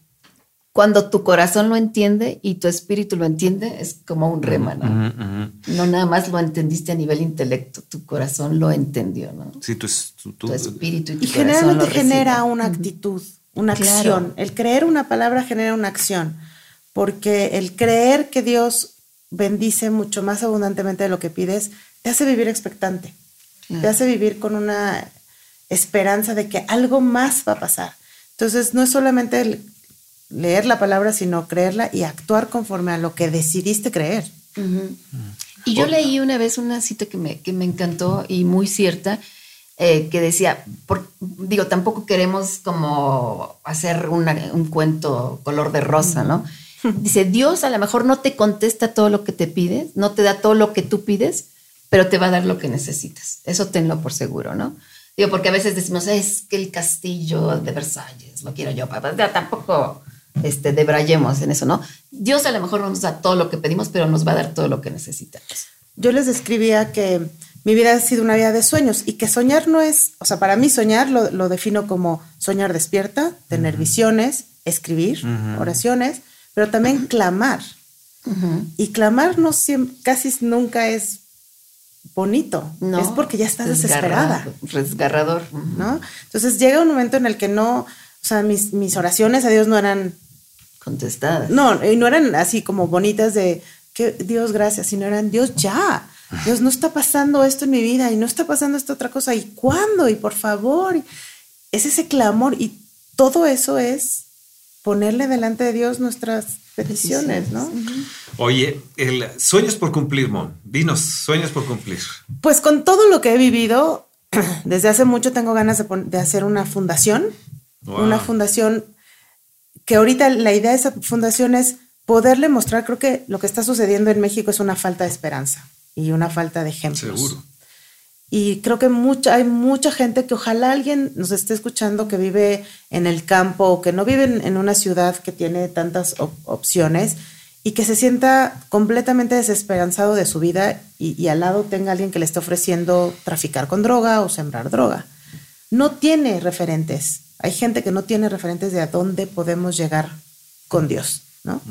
cuando tu corazón lo entiende y tu espíritu lo entiende, es como un rema, ¿no? No nada más lo entendiste a nivel intelecto, tu corazón lo entendió, ¿no? Sí, tu, tu, espíritu y tu Y generalmente genera una actitud, una acción. El creer una palabra genera una acción, porque el creer que Dios bendice mucho más abundantemente de lo que pides, te hace vivir expectante, te hace vivir con una esperanza de que algo más va a pasar. Entonces, no es solamente el leer la palabra, sino creerla y actuar conforme a lo que decidiste creer. Y yo leí una vez una cita que me, que me encantó y muy cierta, eh, que decía, digo, tampoco queremos como hacer un cuento color de rosa, ¿no? Dice, Dios a lo mejor no te contesta todo lo que te pides, no te da todo lo que tú pides, pero te va a dar lo que necesitas. Eso tenlo por seguro, ¿no? Digo, porque a veces decimos, es que el castillo de Versalles, lo quiero yo, papá. Tampoco este, debrayemos en eso, ¿no? Dios a lo mejor no nos da todo lo que pedimos, pero nos va a dar todo lo que necesitamos. Yo les describía que mi vida ha sido una vida de sueños y que soñar no es, o sea, para mí soñar lo, defino como soñar despierta, tener visiones, escribir oraciones, pero también clamar. Y clamar no casi nunca es bonito, no, es porque ya estás desesperada. Resgarrador. ¿no? Entonces llega un momento en el que no, o sea, mis, mis oraciones a Dios no eran contestadas. No, y no eran así como bonitas de que Dios gracias, sino eran Dios ya. Dios no está pasando esto en mi vida y no está pasando esta otra cosa. ¿Y cuándo? Y por favor. Es ese clamor y todo eso es ponerle delante de Dios nuestras peticiones, ¿no? Oye, el sueños por cumplir, Mon. Dinos, sueños por cumplir. Pues con todo lo que he vivido, desde hace mucho tengo ganas de, hacer una fundación. Una fundación que ahorita la idea de esa fundación es poderle mostrar, creo que lo que está sucediendo en México es una falta de esperanza y una falta de ejemplos. Seguro. Y creo que mucha, hay mucha gente que ojalá alguien nos esté escuchando que vive en el campo o que no vive en, una ciudad que tiene tantas opciones y que se sienta completamente desesperanzado de su vida y, y, al lado tenga alguien que le esté ofreciendo traficar con droga o sembrar droga. No tiene referentes. Hay gente que no tiene referentes de a dónde podemos llegar con Dios. ¿no?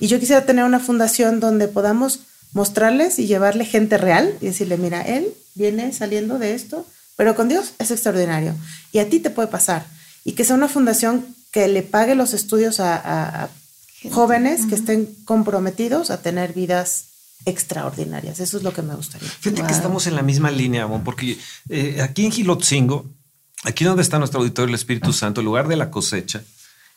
Y yo quisiera tener una fundación donde podamos mostrarles y llevarle gente real y decirle, mira, él viene saliendo de esto, pero con Dios es extraordinario. Y a ti te puede pasar. Y que sea una fundación que le pague los estudios a, jóvenes que estén comprometidos a tener vidas extraordinarias. Eso es lo que me gustaría. Fíjate que estamos en la misma línea, porque eh, aquí en Gilotzingo, aquí donde está nuestro auditorio el Espíritu Santo, el lugar de la cosecha,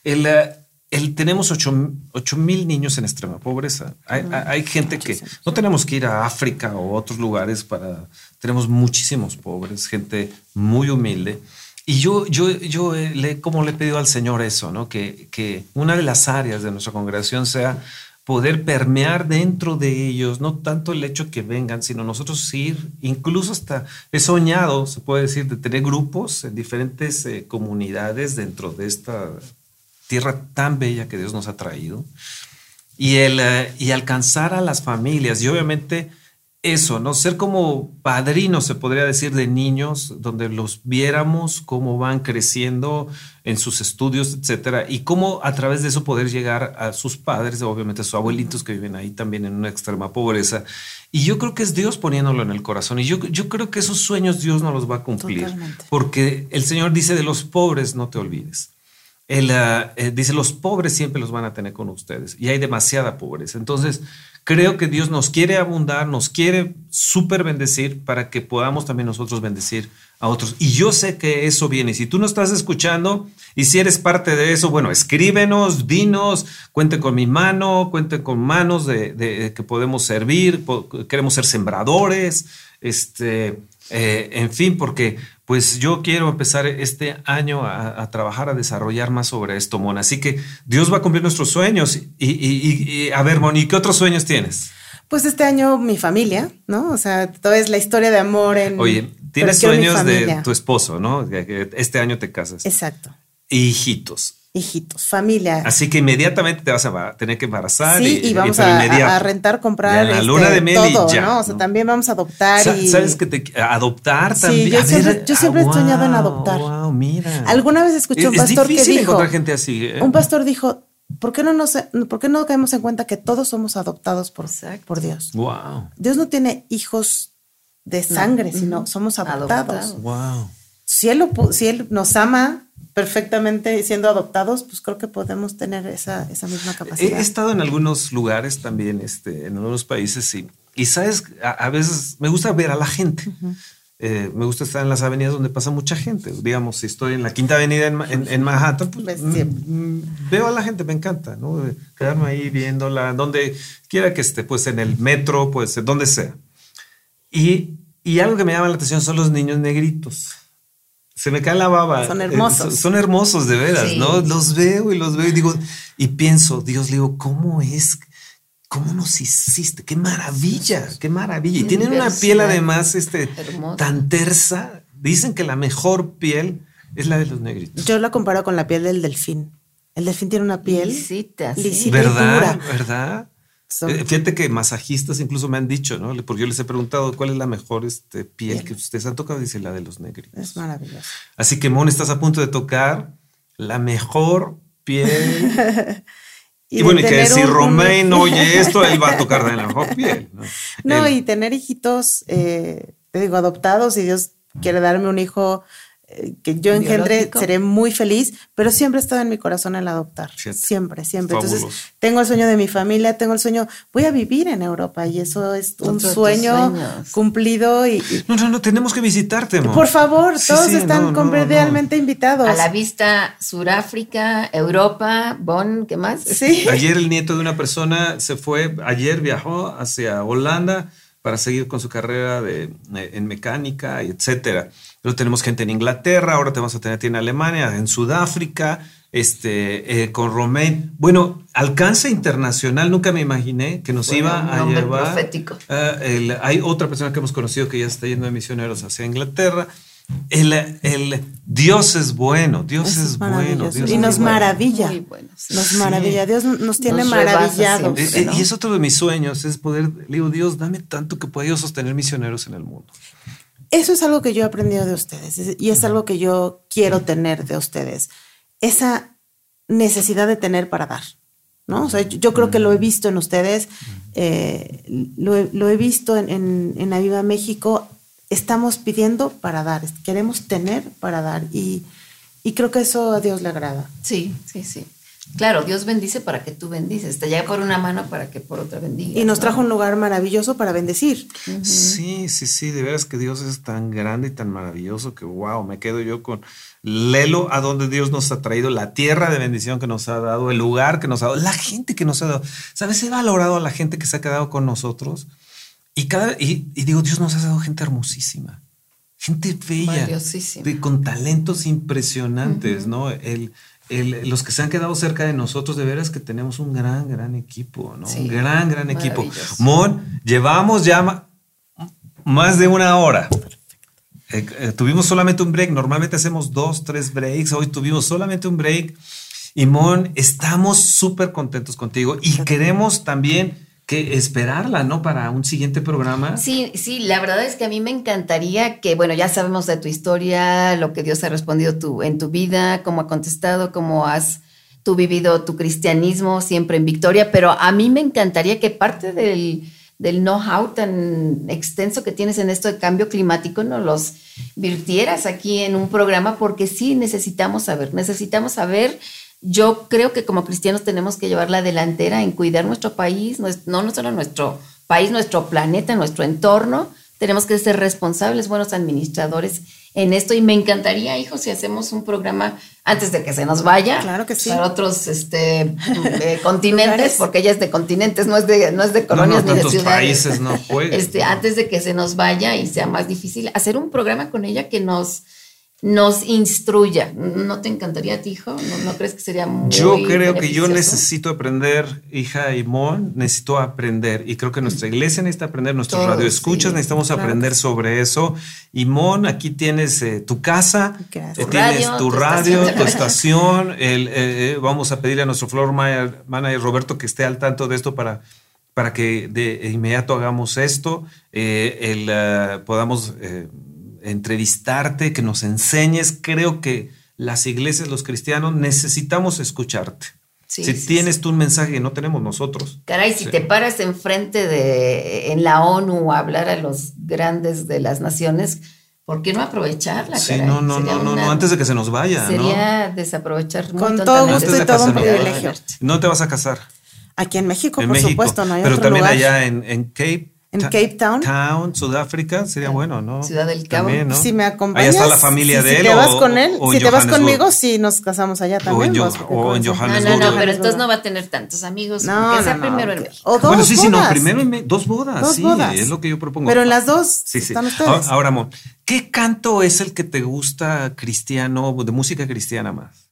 el, eh, tenemos 8 mil niños en extrema pobreza. Hay, gente que no tenemos que ir a África o otros lugares para. Tenemos muchísimos pobres, gente muy humilde. Y yo, yo, yo eh, le, como le he pedido al Señor eso, ¿no? Que, que una de las áreas de nuestra congregación sea poder permear dentro de ellos, no tanto el hecho que vengan, sino nosotros ir, incluso hasta he soñado, se puede decir, de tener grupos en diferentes eh, comunidades dentro de esta tierra tan bella que Dios nos ha traído y, el, eh, y alcanzar a las familias y obviamente eso, ¿no? Ser como padrinos, se podría decir, de niños, donde los viéramos cómo van creciendo en sus estudios, etcétera, y cómo a través de eso poder llegar a sus padres, obviamente a sus abuelitos que viven ahí también en una extrema pobreza. Y yo creo que es Dios poniéndolo en el corazón. Y yo, yo creo que esos sueños Dios no los va a cumplir. Porque el Señor dice de los pobres no te olvides. Él eh, dice, los pobres siempre los van a tener con ustedes y hay demasiada pobreza. Entonces, creo que Dios nos quiere abundar, nos quiere súper bendecir para que podamos también nosotros bendecir a otros. Y yo sé que eso viene. Si tú no estás escuchando y si eres parte de eso, bueno, escríbenos, dinos, cuente con mi mano, cuente con manos de, que podemos servir, queremos ser sembradores, este, eh, en fin, porque pues yo quiero empezar este año a, trabajar, a desarrollar más sobre esto, Mona. Así que Dios va a cumplir nuestros sueños. Y, a ver, Moni, ¿qué otros sueños tienes? Pues este año mi familia, ¿no? O sea, toda es la historia de amor en... Oye, tienes sueños de tu esposo, ¿no? Este año te casas. Exacto. Hijitos. Hijitos, familia. Así que inmediatamente te vas a tener que embarazar. Sí, y, vamos a, rentar, comprar. la luna este, de miel todo, ya, ¿no? O sea, también vamos a adoptar. y... ¿Sabes que te adoptar también? Sí, yo siempre, yo siempre ah, he soñado en adoptar. Wow, mira. Alguna vez escuché un pastor es que dijo. encontrar gente así. ¿eh? Un pastor dijo. ¿Por qué, no nos, ¿Por qué no caemos en cuenta que todos somos adoptados por, por Dios? Wow. Dios no tiene hijos de sangre, no. sino somos adoptados. adoptados. Wow. Si él, lo, si él nos ama perfectamente siendo adoptados, pues creo que podemos tener esa, esa misma capacidad. He estado en algunos lugares también, este, en algunos países, sí. Y sabes, a, a veces me gusta ver a la gente. Uh -huh. eh, me gusta estar en las avenidas donde pasa mucha gente. Digamos, si estoy en la quinta avenida en, en, en Manhattan, pues veo a la gente, me encanta, ¿no? Quedarme ahí viéndola, donde quiera que esté, pues en el metro, pues donde sea. Y, y algo que me llama la atención son los niños negritos se me cae la baba. Son hermosos. Eh, son, son, hermosos, de veras, sí. ¿no? Los veo y los veo y digo, y pienso, Dios, le digo, ¿cómo es? ¿Cómo nos hiciste? ¡Qué maravilla! ¡Qué maravilla! Y tienen una piel además este, tan tersa. Dicen que la mejor piel es la de los negritos. Yo la comparo con la piel del delfín. El delfín tiene una piel lisita, lisita ¿verdad? y dura. ¿Verdad? Eh, fíjate que masajistas incluso me han dicho, ¿no? Porque yo les he preguntado cuál es la mejor este, piel Bien. que ustedes han tocado. Dice la de los negritos. Es maravilloso. Así que, Mon, estás a punto de tocar la mejor piel. y, y bueno, y que si un, Romain oye esto, él va a tocar de la mejor piel. No, no él... y tener hijitos, eh, te digo, adoptados, y Dios quiere darme un hijo que yo engendre, Biológico. seré muy feliz, pero siempre ha estado en mi corazón el adoptar. Siempre, siempre. siempre. Entonces, tengo el sueño de mi familia, tengo el sueño, voy a vivir en Europa y eso es un sueño cumplido. Y, y, No, no, no, tenemos que visitarte, amor. Por favor, Sí, todos sí, están no, no, cordialmente invitados. A la vista, Suráfrica, Europa, Bonn, ¿qué más? Sí. Ayer el nieto de una persona se fue, ayer viajó hacia Holanda para seguir con su carrera de, eh, en mecánica, y etcétera. Luego tenemos gente en Inglaterra, ahora te vamos a tener en Alemania, en Sudáfrica, este, eh, con Romain. Bueno, alcance internacional, nunca me imaginé que nos Bueno, iba a nombre llevar. profético. Ah, el- hay otra persona que hemos conocido que ya está yendo de misioneros hacia Inglaterra. El, el Dios es bueno, Dios es, es bueno. Dios y es nos bueno. maravilla. Muy bueno, sí. Nos Sí. maravilla. Dios nos tiene Nos maravillados. siempre. ¿no? Y es otro de mis sueños, es poder, le digo, Dios, dame tanto que pueda yo sostener misioneros en el mundo. Eso es algo que yo he aprendido de ustedes es- y es algo que yo quiero tener de ustedes. Esa necesidad de tener para dar. ¿no? O sea, yo, yo creo que lo he visto en ustedes, eh, lo, he, lo he visto en, en, en Aviva México. Estamos pidiendo para dar, queremos tener para dar y, y creo que eso a Dios le agrada. Sí, sí, sí. Claro, Dios bendice para que tú bendices. Te llega por una mano para que por otra bendiga. Y nos trajo un lugar maravilloso para bendecir. Sí, sí, sí, de veras que Dios es tan grande y tan maravilloso que, wow, me quedo yo con Lelo a donde Dios nos ha traído, la tierra de bendición que nos ha dado, el lugar que nos ha dado, la gente que nos ha dado. ¿Sabes? He valorado a la gente que se ha quedado con nosotros y, cada, y, y digo, Dios nos ha dado gente hermosísima, gente bella, con talentos impresionantes, ¿no? El, el- los que se han quedado cerca de nosotros, de veras que tenemos un gran, gran equipo, ¿no? Sí, un gran, gran equipo. Mon, llevamos ya más de una hora. Eh, eh, tuvimos solamente un break. Normalmente hacemos dos, tres breaks. Hoy tuvimos solamente un break. Y Mon, estamos súper contentos contigo y queremos también que esperarla, ¿no? Para un siguiente programa. Sí, sí, la verdad es que a mí me encantaría que, bueno, ya sabemos de tu historia, lo que Dios ha respondido tu, en tu vida, cómo ha contestado, cómo has tú vivido tu cristianismo siempre en victoria, pero a mí me encantaría que parte del, del know-how tan extenso que tienes en esto de cambio climático nos los virtieras aquí en un programa, porque sí necesitamos saber, necesitamos saber yo creo que como cristianos tenemos que llevar la delantera en cuidar nuestro país, no, no solo nuestro país, nuestro planeta, nuestro entorno. Tenemos que ser responsables, buenos administradores en esto. Y me encantaría, hijos, si hacemos un programa antes de que se nos vaya. Claro que sí. Para otros este, eh, continentes, Lugares. porque ella es de continentes, no es de, no es de No, colonias no, ni de ciudades. países no juegues, Este, ¿no? Antes de que se nos vaya y sea más difícil, hacer un programa con ella que nos nos instruya. ¿No te encantaría a ti, hijo? ¿No, crees que sería muy Yo creo que yo necesito aprender, hija y Mon, necesito aprender. Y creo que nuestra iglesia necesita aprender, nuestros radioescuchas necesitamos aprender sobre eso. Y Mon, aquí tienes eh, tu casa, eh, tienes tu radio, tu estación. el, eh, vamos a pedir a nuestro floor manager Roberto que esté al tanto de esto para para que de inmediato hagamos esto, el, podamos entrevistarte, que nos enseñes. Creo que las iglesias, los cristianos, necesitamos escucharte. si tienes tú un mensaje que no tenemos nosotros. Caray, si te paras enfrente de en la ONU a hablar a los grandes de las naciones, ¿por qué no aprovecharla? Sí, no, no, no, no, antes de que se nos vaya. Sería desaprovechar Con todo gusto y todo un privilegio. No te vas a casar. Aquí en México, por supuesto, no hay Pero también allá en, en Cape en Cape Town. Town, Sudáfrica, sería bueno, ¿no? Ciudad del Cabo. ¿no? Si me acompañas. Ahí está la familia de él. Si te vas con él, si te vas conmigo, sí nos casamos allá también. O en, Johannesburg. No, no, no, pero entonces no va a tener tantos amigos. No, que sea primero en México. O dos bueno, sí, bodas. sí, no, primero en dos bodas. Dos sí, bodas. es lo que yo propongo. Pero en las dos sí, sí. están ustedes. Ahora, amor, ¿qué canto es el que te gusta cristiano, de música cristiana más?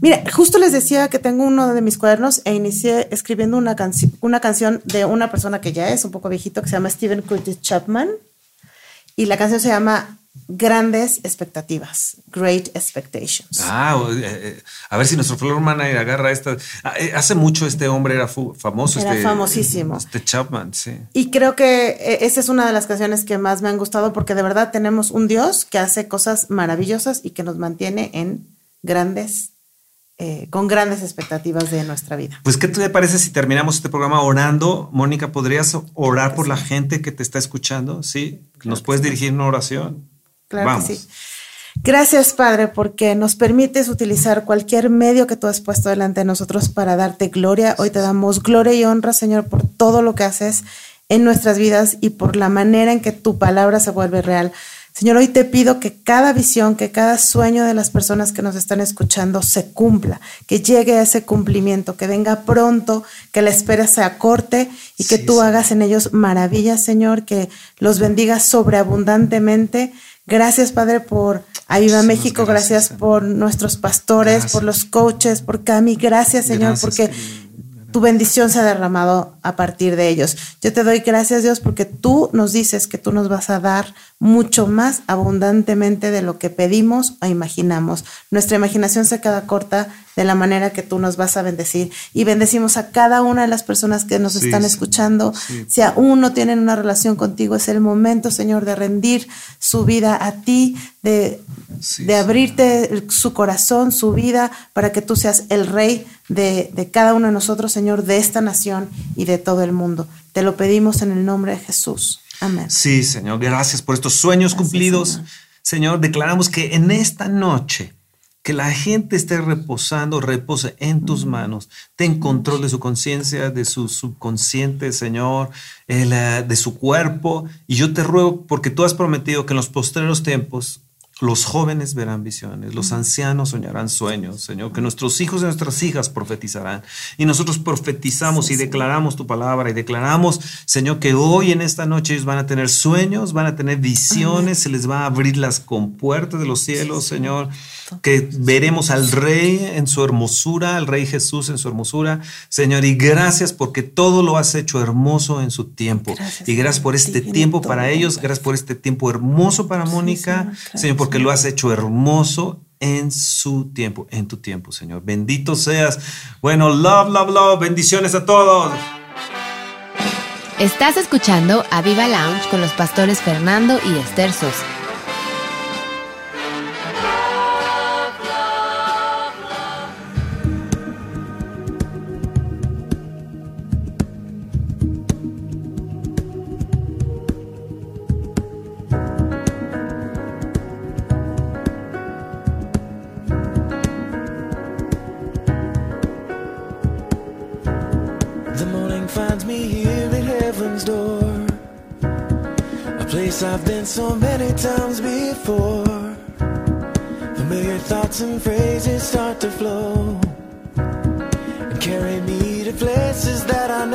Mira, justo les decía que tengo uno de mis cuadernos e inicié escribiendo una, una canción de una persona que ya es un poco viejito, que se llama Steven Curtis Chapman. Y la canción se llama Grandes Expectativas, Great Expectations. Ah, eh, eh, a ver si nuestro floor manager agarra esta. Ah, eh, hace mucho este hombre era famoso. Era este, famosísimo. Este Chapman, sí. Y creo que esa es una de las canciones que más me han gustado porque de verdad tenemos un Dios que hace cosas maravillosas y que nos mantiene en grandes eh, con grandes expectativas de nuestra vida. Pues, ¿qué te parece si terminamos este programa orando? Mónica, ¿podrías orar por la gente que te está escuchando? Sí, nos puedes dirigir una oración. Claro que sí. Gracias, Padre, porque nos permites utilizar cualquier medio que tú has puesto delante de nosotros para darte gloria. Hoy te damos gloria y honra, Señor, por todo lo que haces en nuestras vidas y por la manera en que tu palabra se vuelve real. Señor, hoy te pido que cada visión, que cada sueño de las personas que nos están escuchando se cumpla, que llegue a ese cumplimiento, que venga pronto, que la espera sea corte y que tú hagas en ellos maravillas, Señor, que los bendigas sobreabundantemente. Gracias, Padre, por Ayuda México, gracias, por nuestros pastores, por los coaches, por Cami. Gracias, Señor, porque tu bendición se ha derramado a partir de ellos. Yo te doy gracias, Dios, porque tú nos dices que tú nos vas a dar mucho más abundantemente de lo que pedimos o imaginamos. Nuestra imaginación se queda corta de la manera que tú nos vas a bendecir. Y bendecimos a cada una de las personas que nos están escuchando. Si aún no tienen una relación contigo, es el momento, Señor, de rendir su vida a ti, de, de abrirte su corazón, su vida, para que tú seas el rey de, de cada uno de nosotros, Señor, de esta nación y de todo el mundo. Te lo pedimos en el nombre de Jesús. Amén. Sí, Señor, gracias por estos sueños cumplidos. señor. declaramos que en esta noche que la gente esté reposando, repose en tus manos. Ten control de su conciencia, de su subconsciente, Señor, eh, de su cuerpo. Y yo te ruego, porque tú has prometido que en los postreros tiempos los jóvenes verán visiones, los ancianos soñarán sueños, Señor, que nuestros hijos y nuestras hijas profetizarán. Y nosotros profetizamos y declaramos tu palabra y declaramos, Señor, que hoy en esta noche ellos van a tener sueños, van a tener visiones, se les va a abrir las compuertas de los cielos, Señor que veremos al Rey en su hermosura, al Rey Jesús en su hermosura. Señor, y gracias porque todo lo has hecho hermoso en su tiempo. y gracias por este tiempo para ellos, gracias por este tiempo hermoso para Mónica, Señor, porque lo has hecho hermoso en su tiempo, en tu tiempo, Señor. Bendito seas. Bueno, love, love, love. Bendiciones a todos. Estás escuchando a Viva Lounge con los pastores Fernando y Esther Sosa. So many times before. Familiar thoughts and phrases start to flow and carry me to places that I know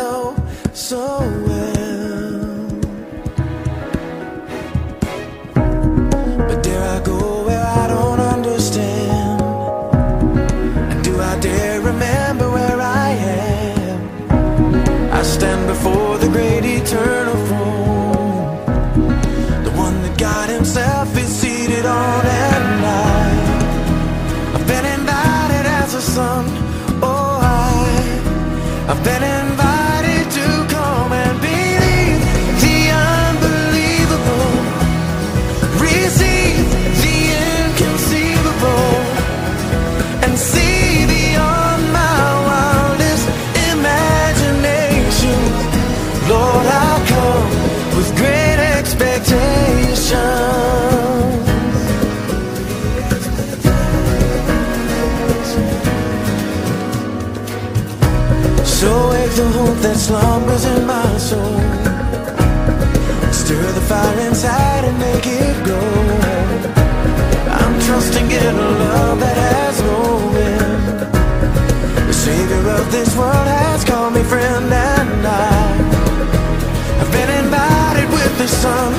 inside and make it grow. I'm trusting in a love that has no end. The Savior of this world has called me friend, and I have been invited with the Son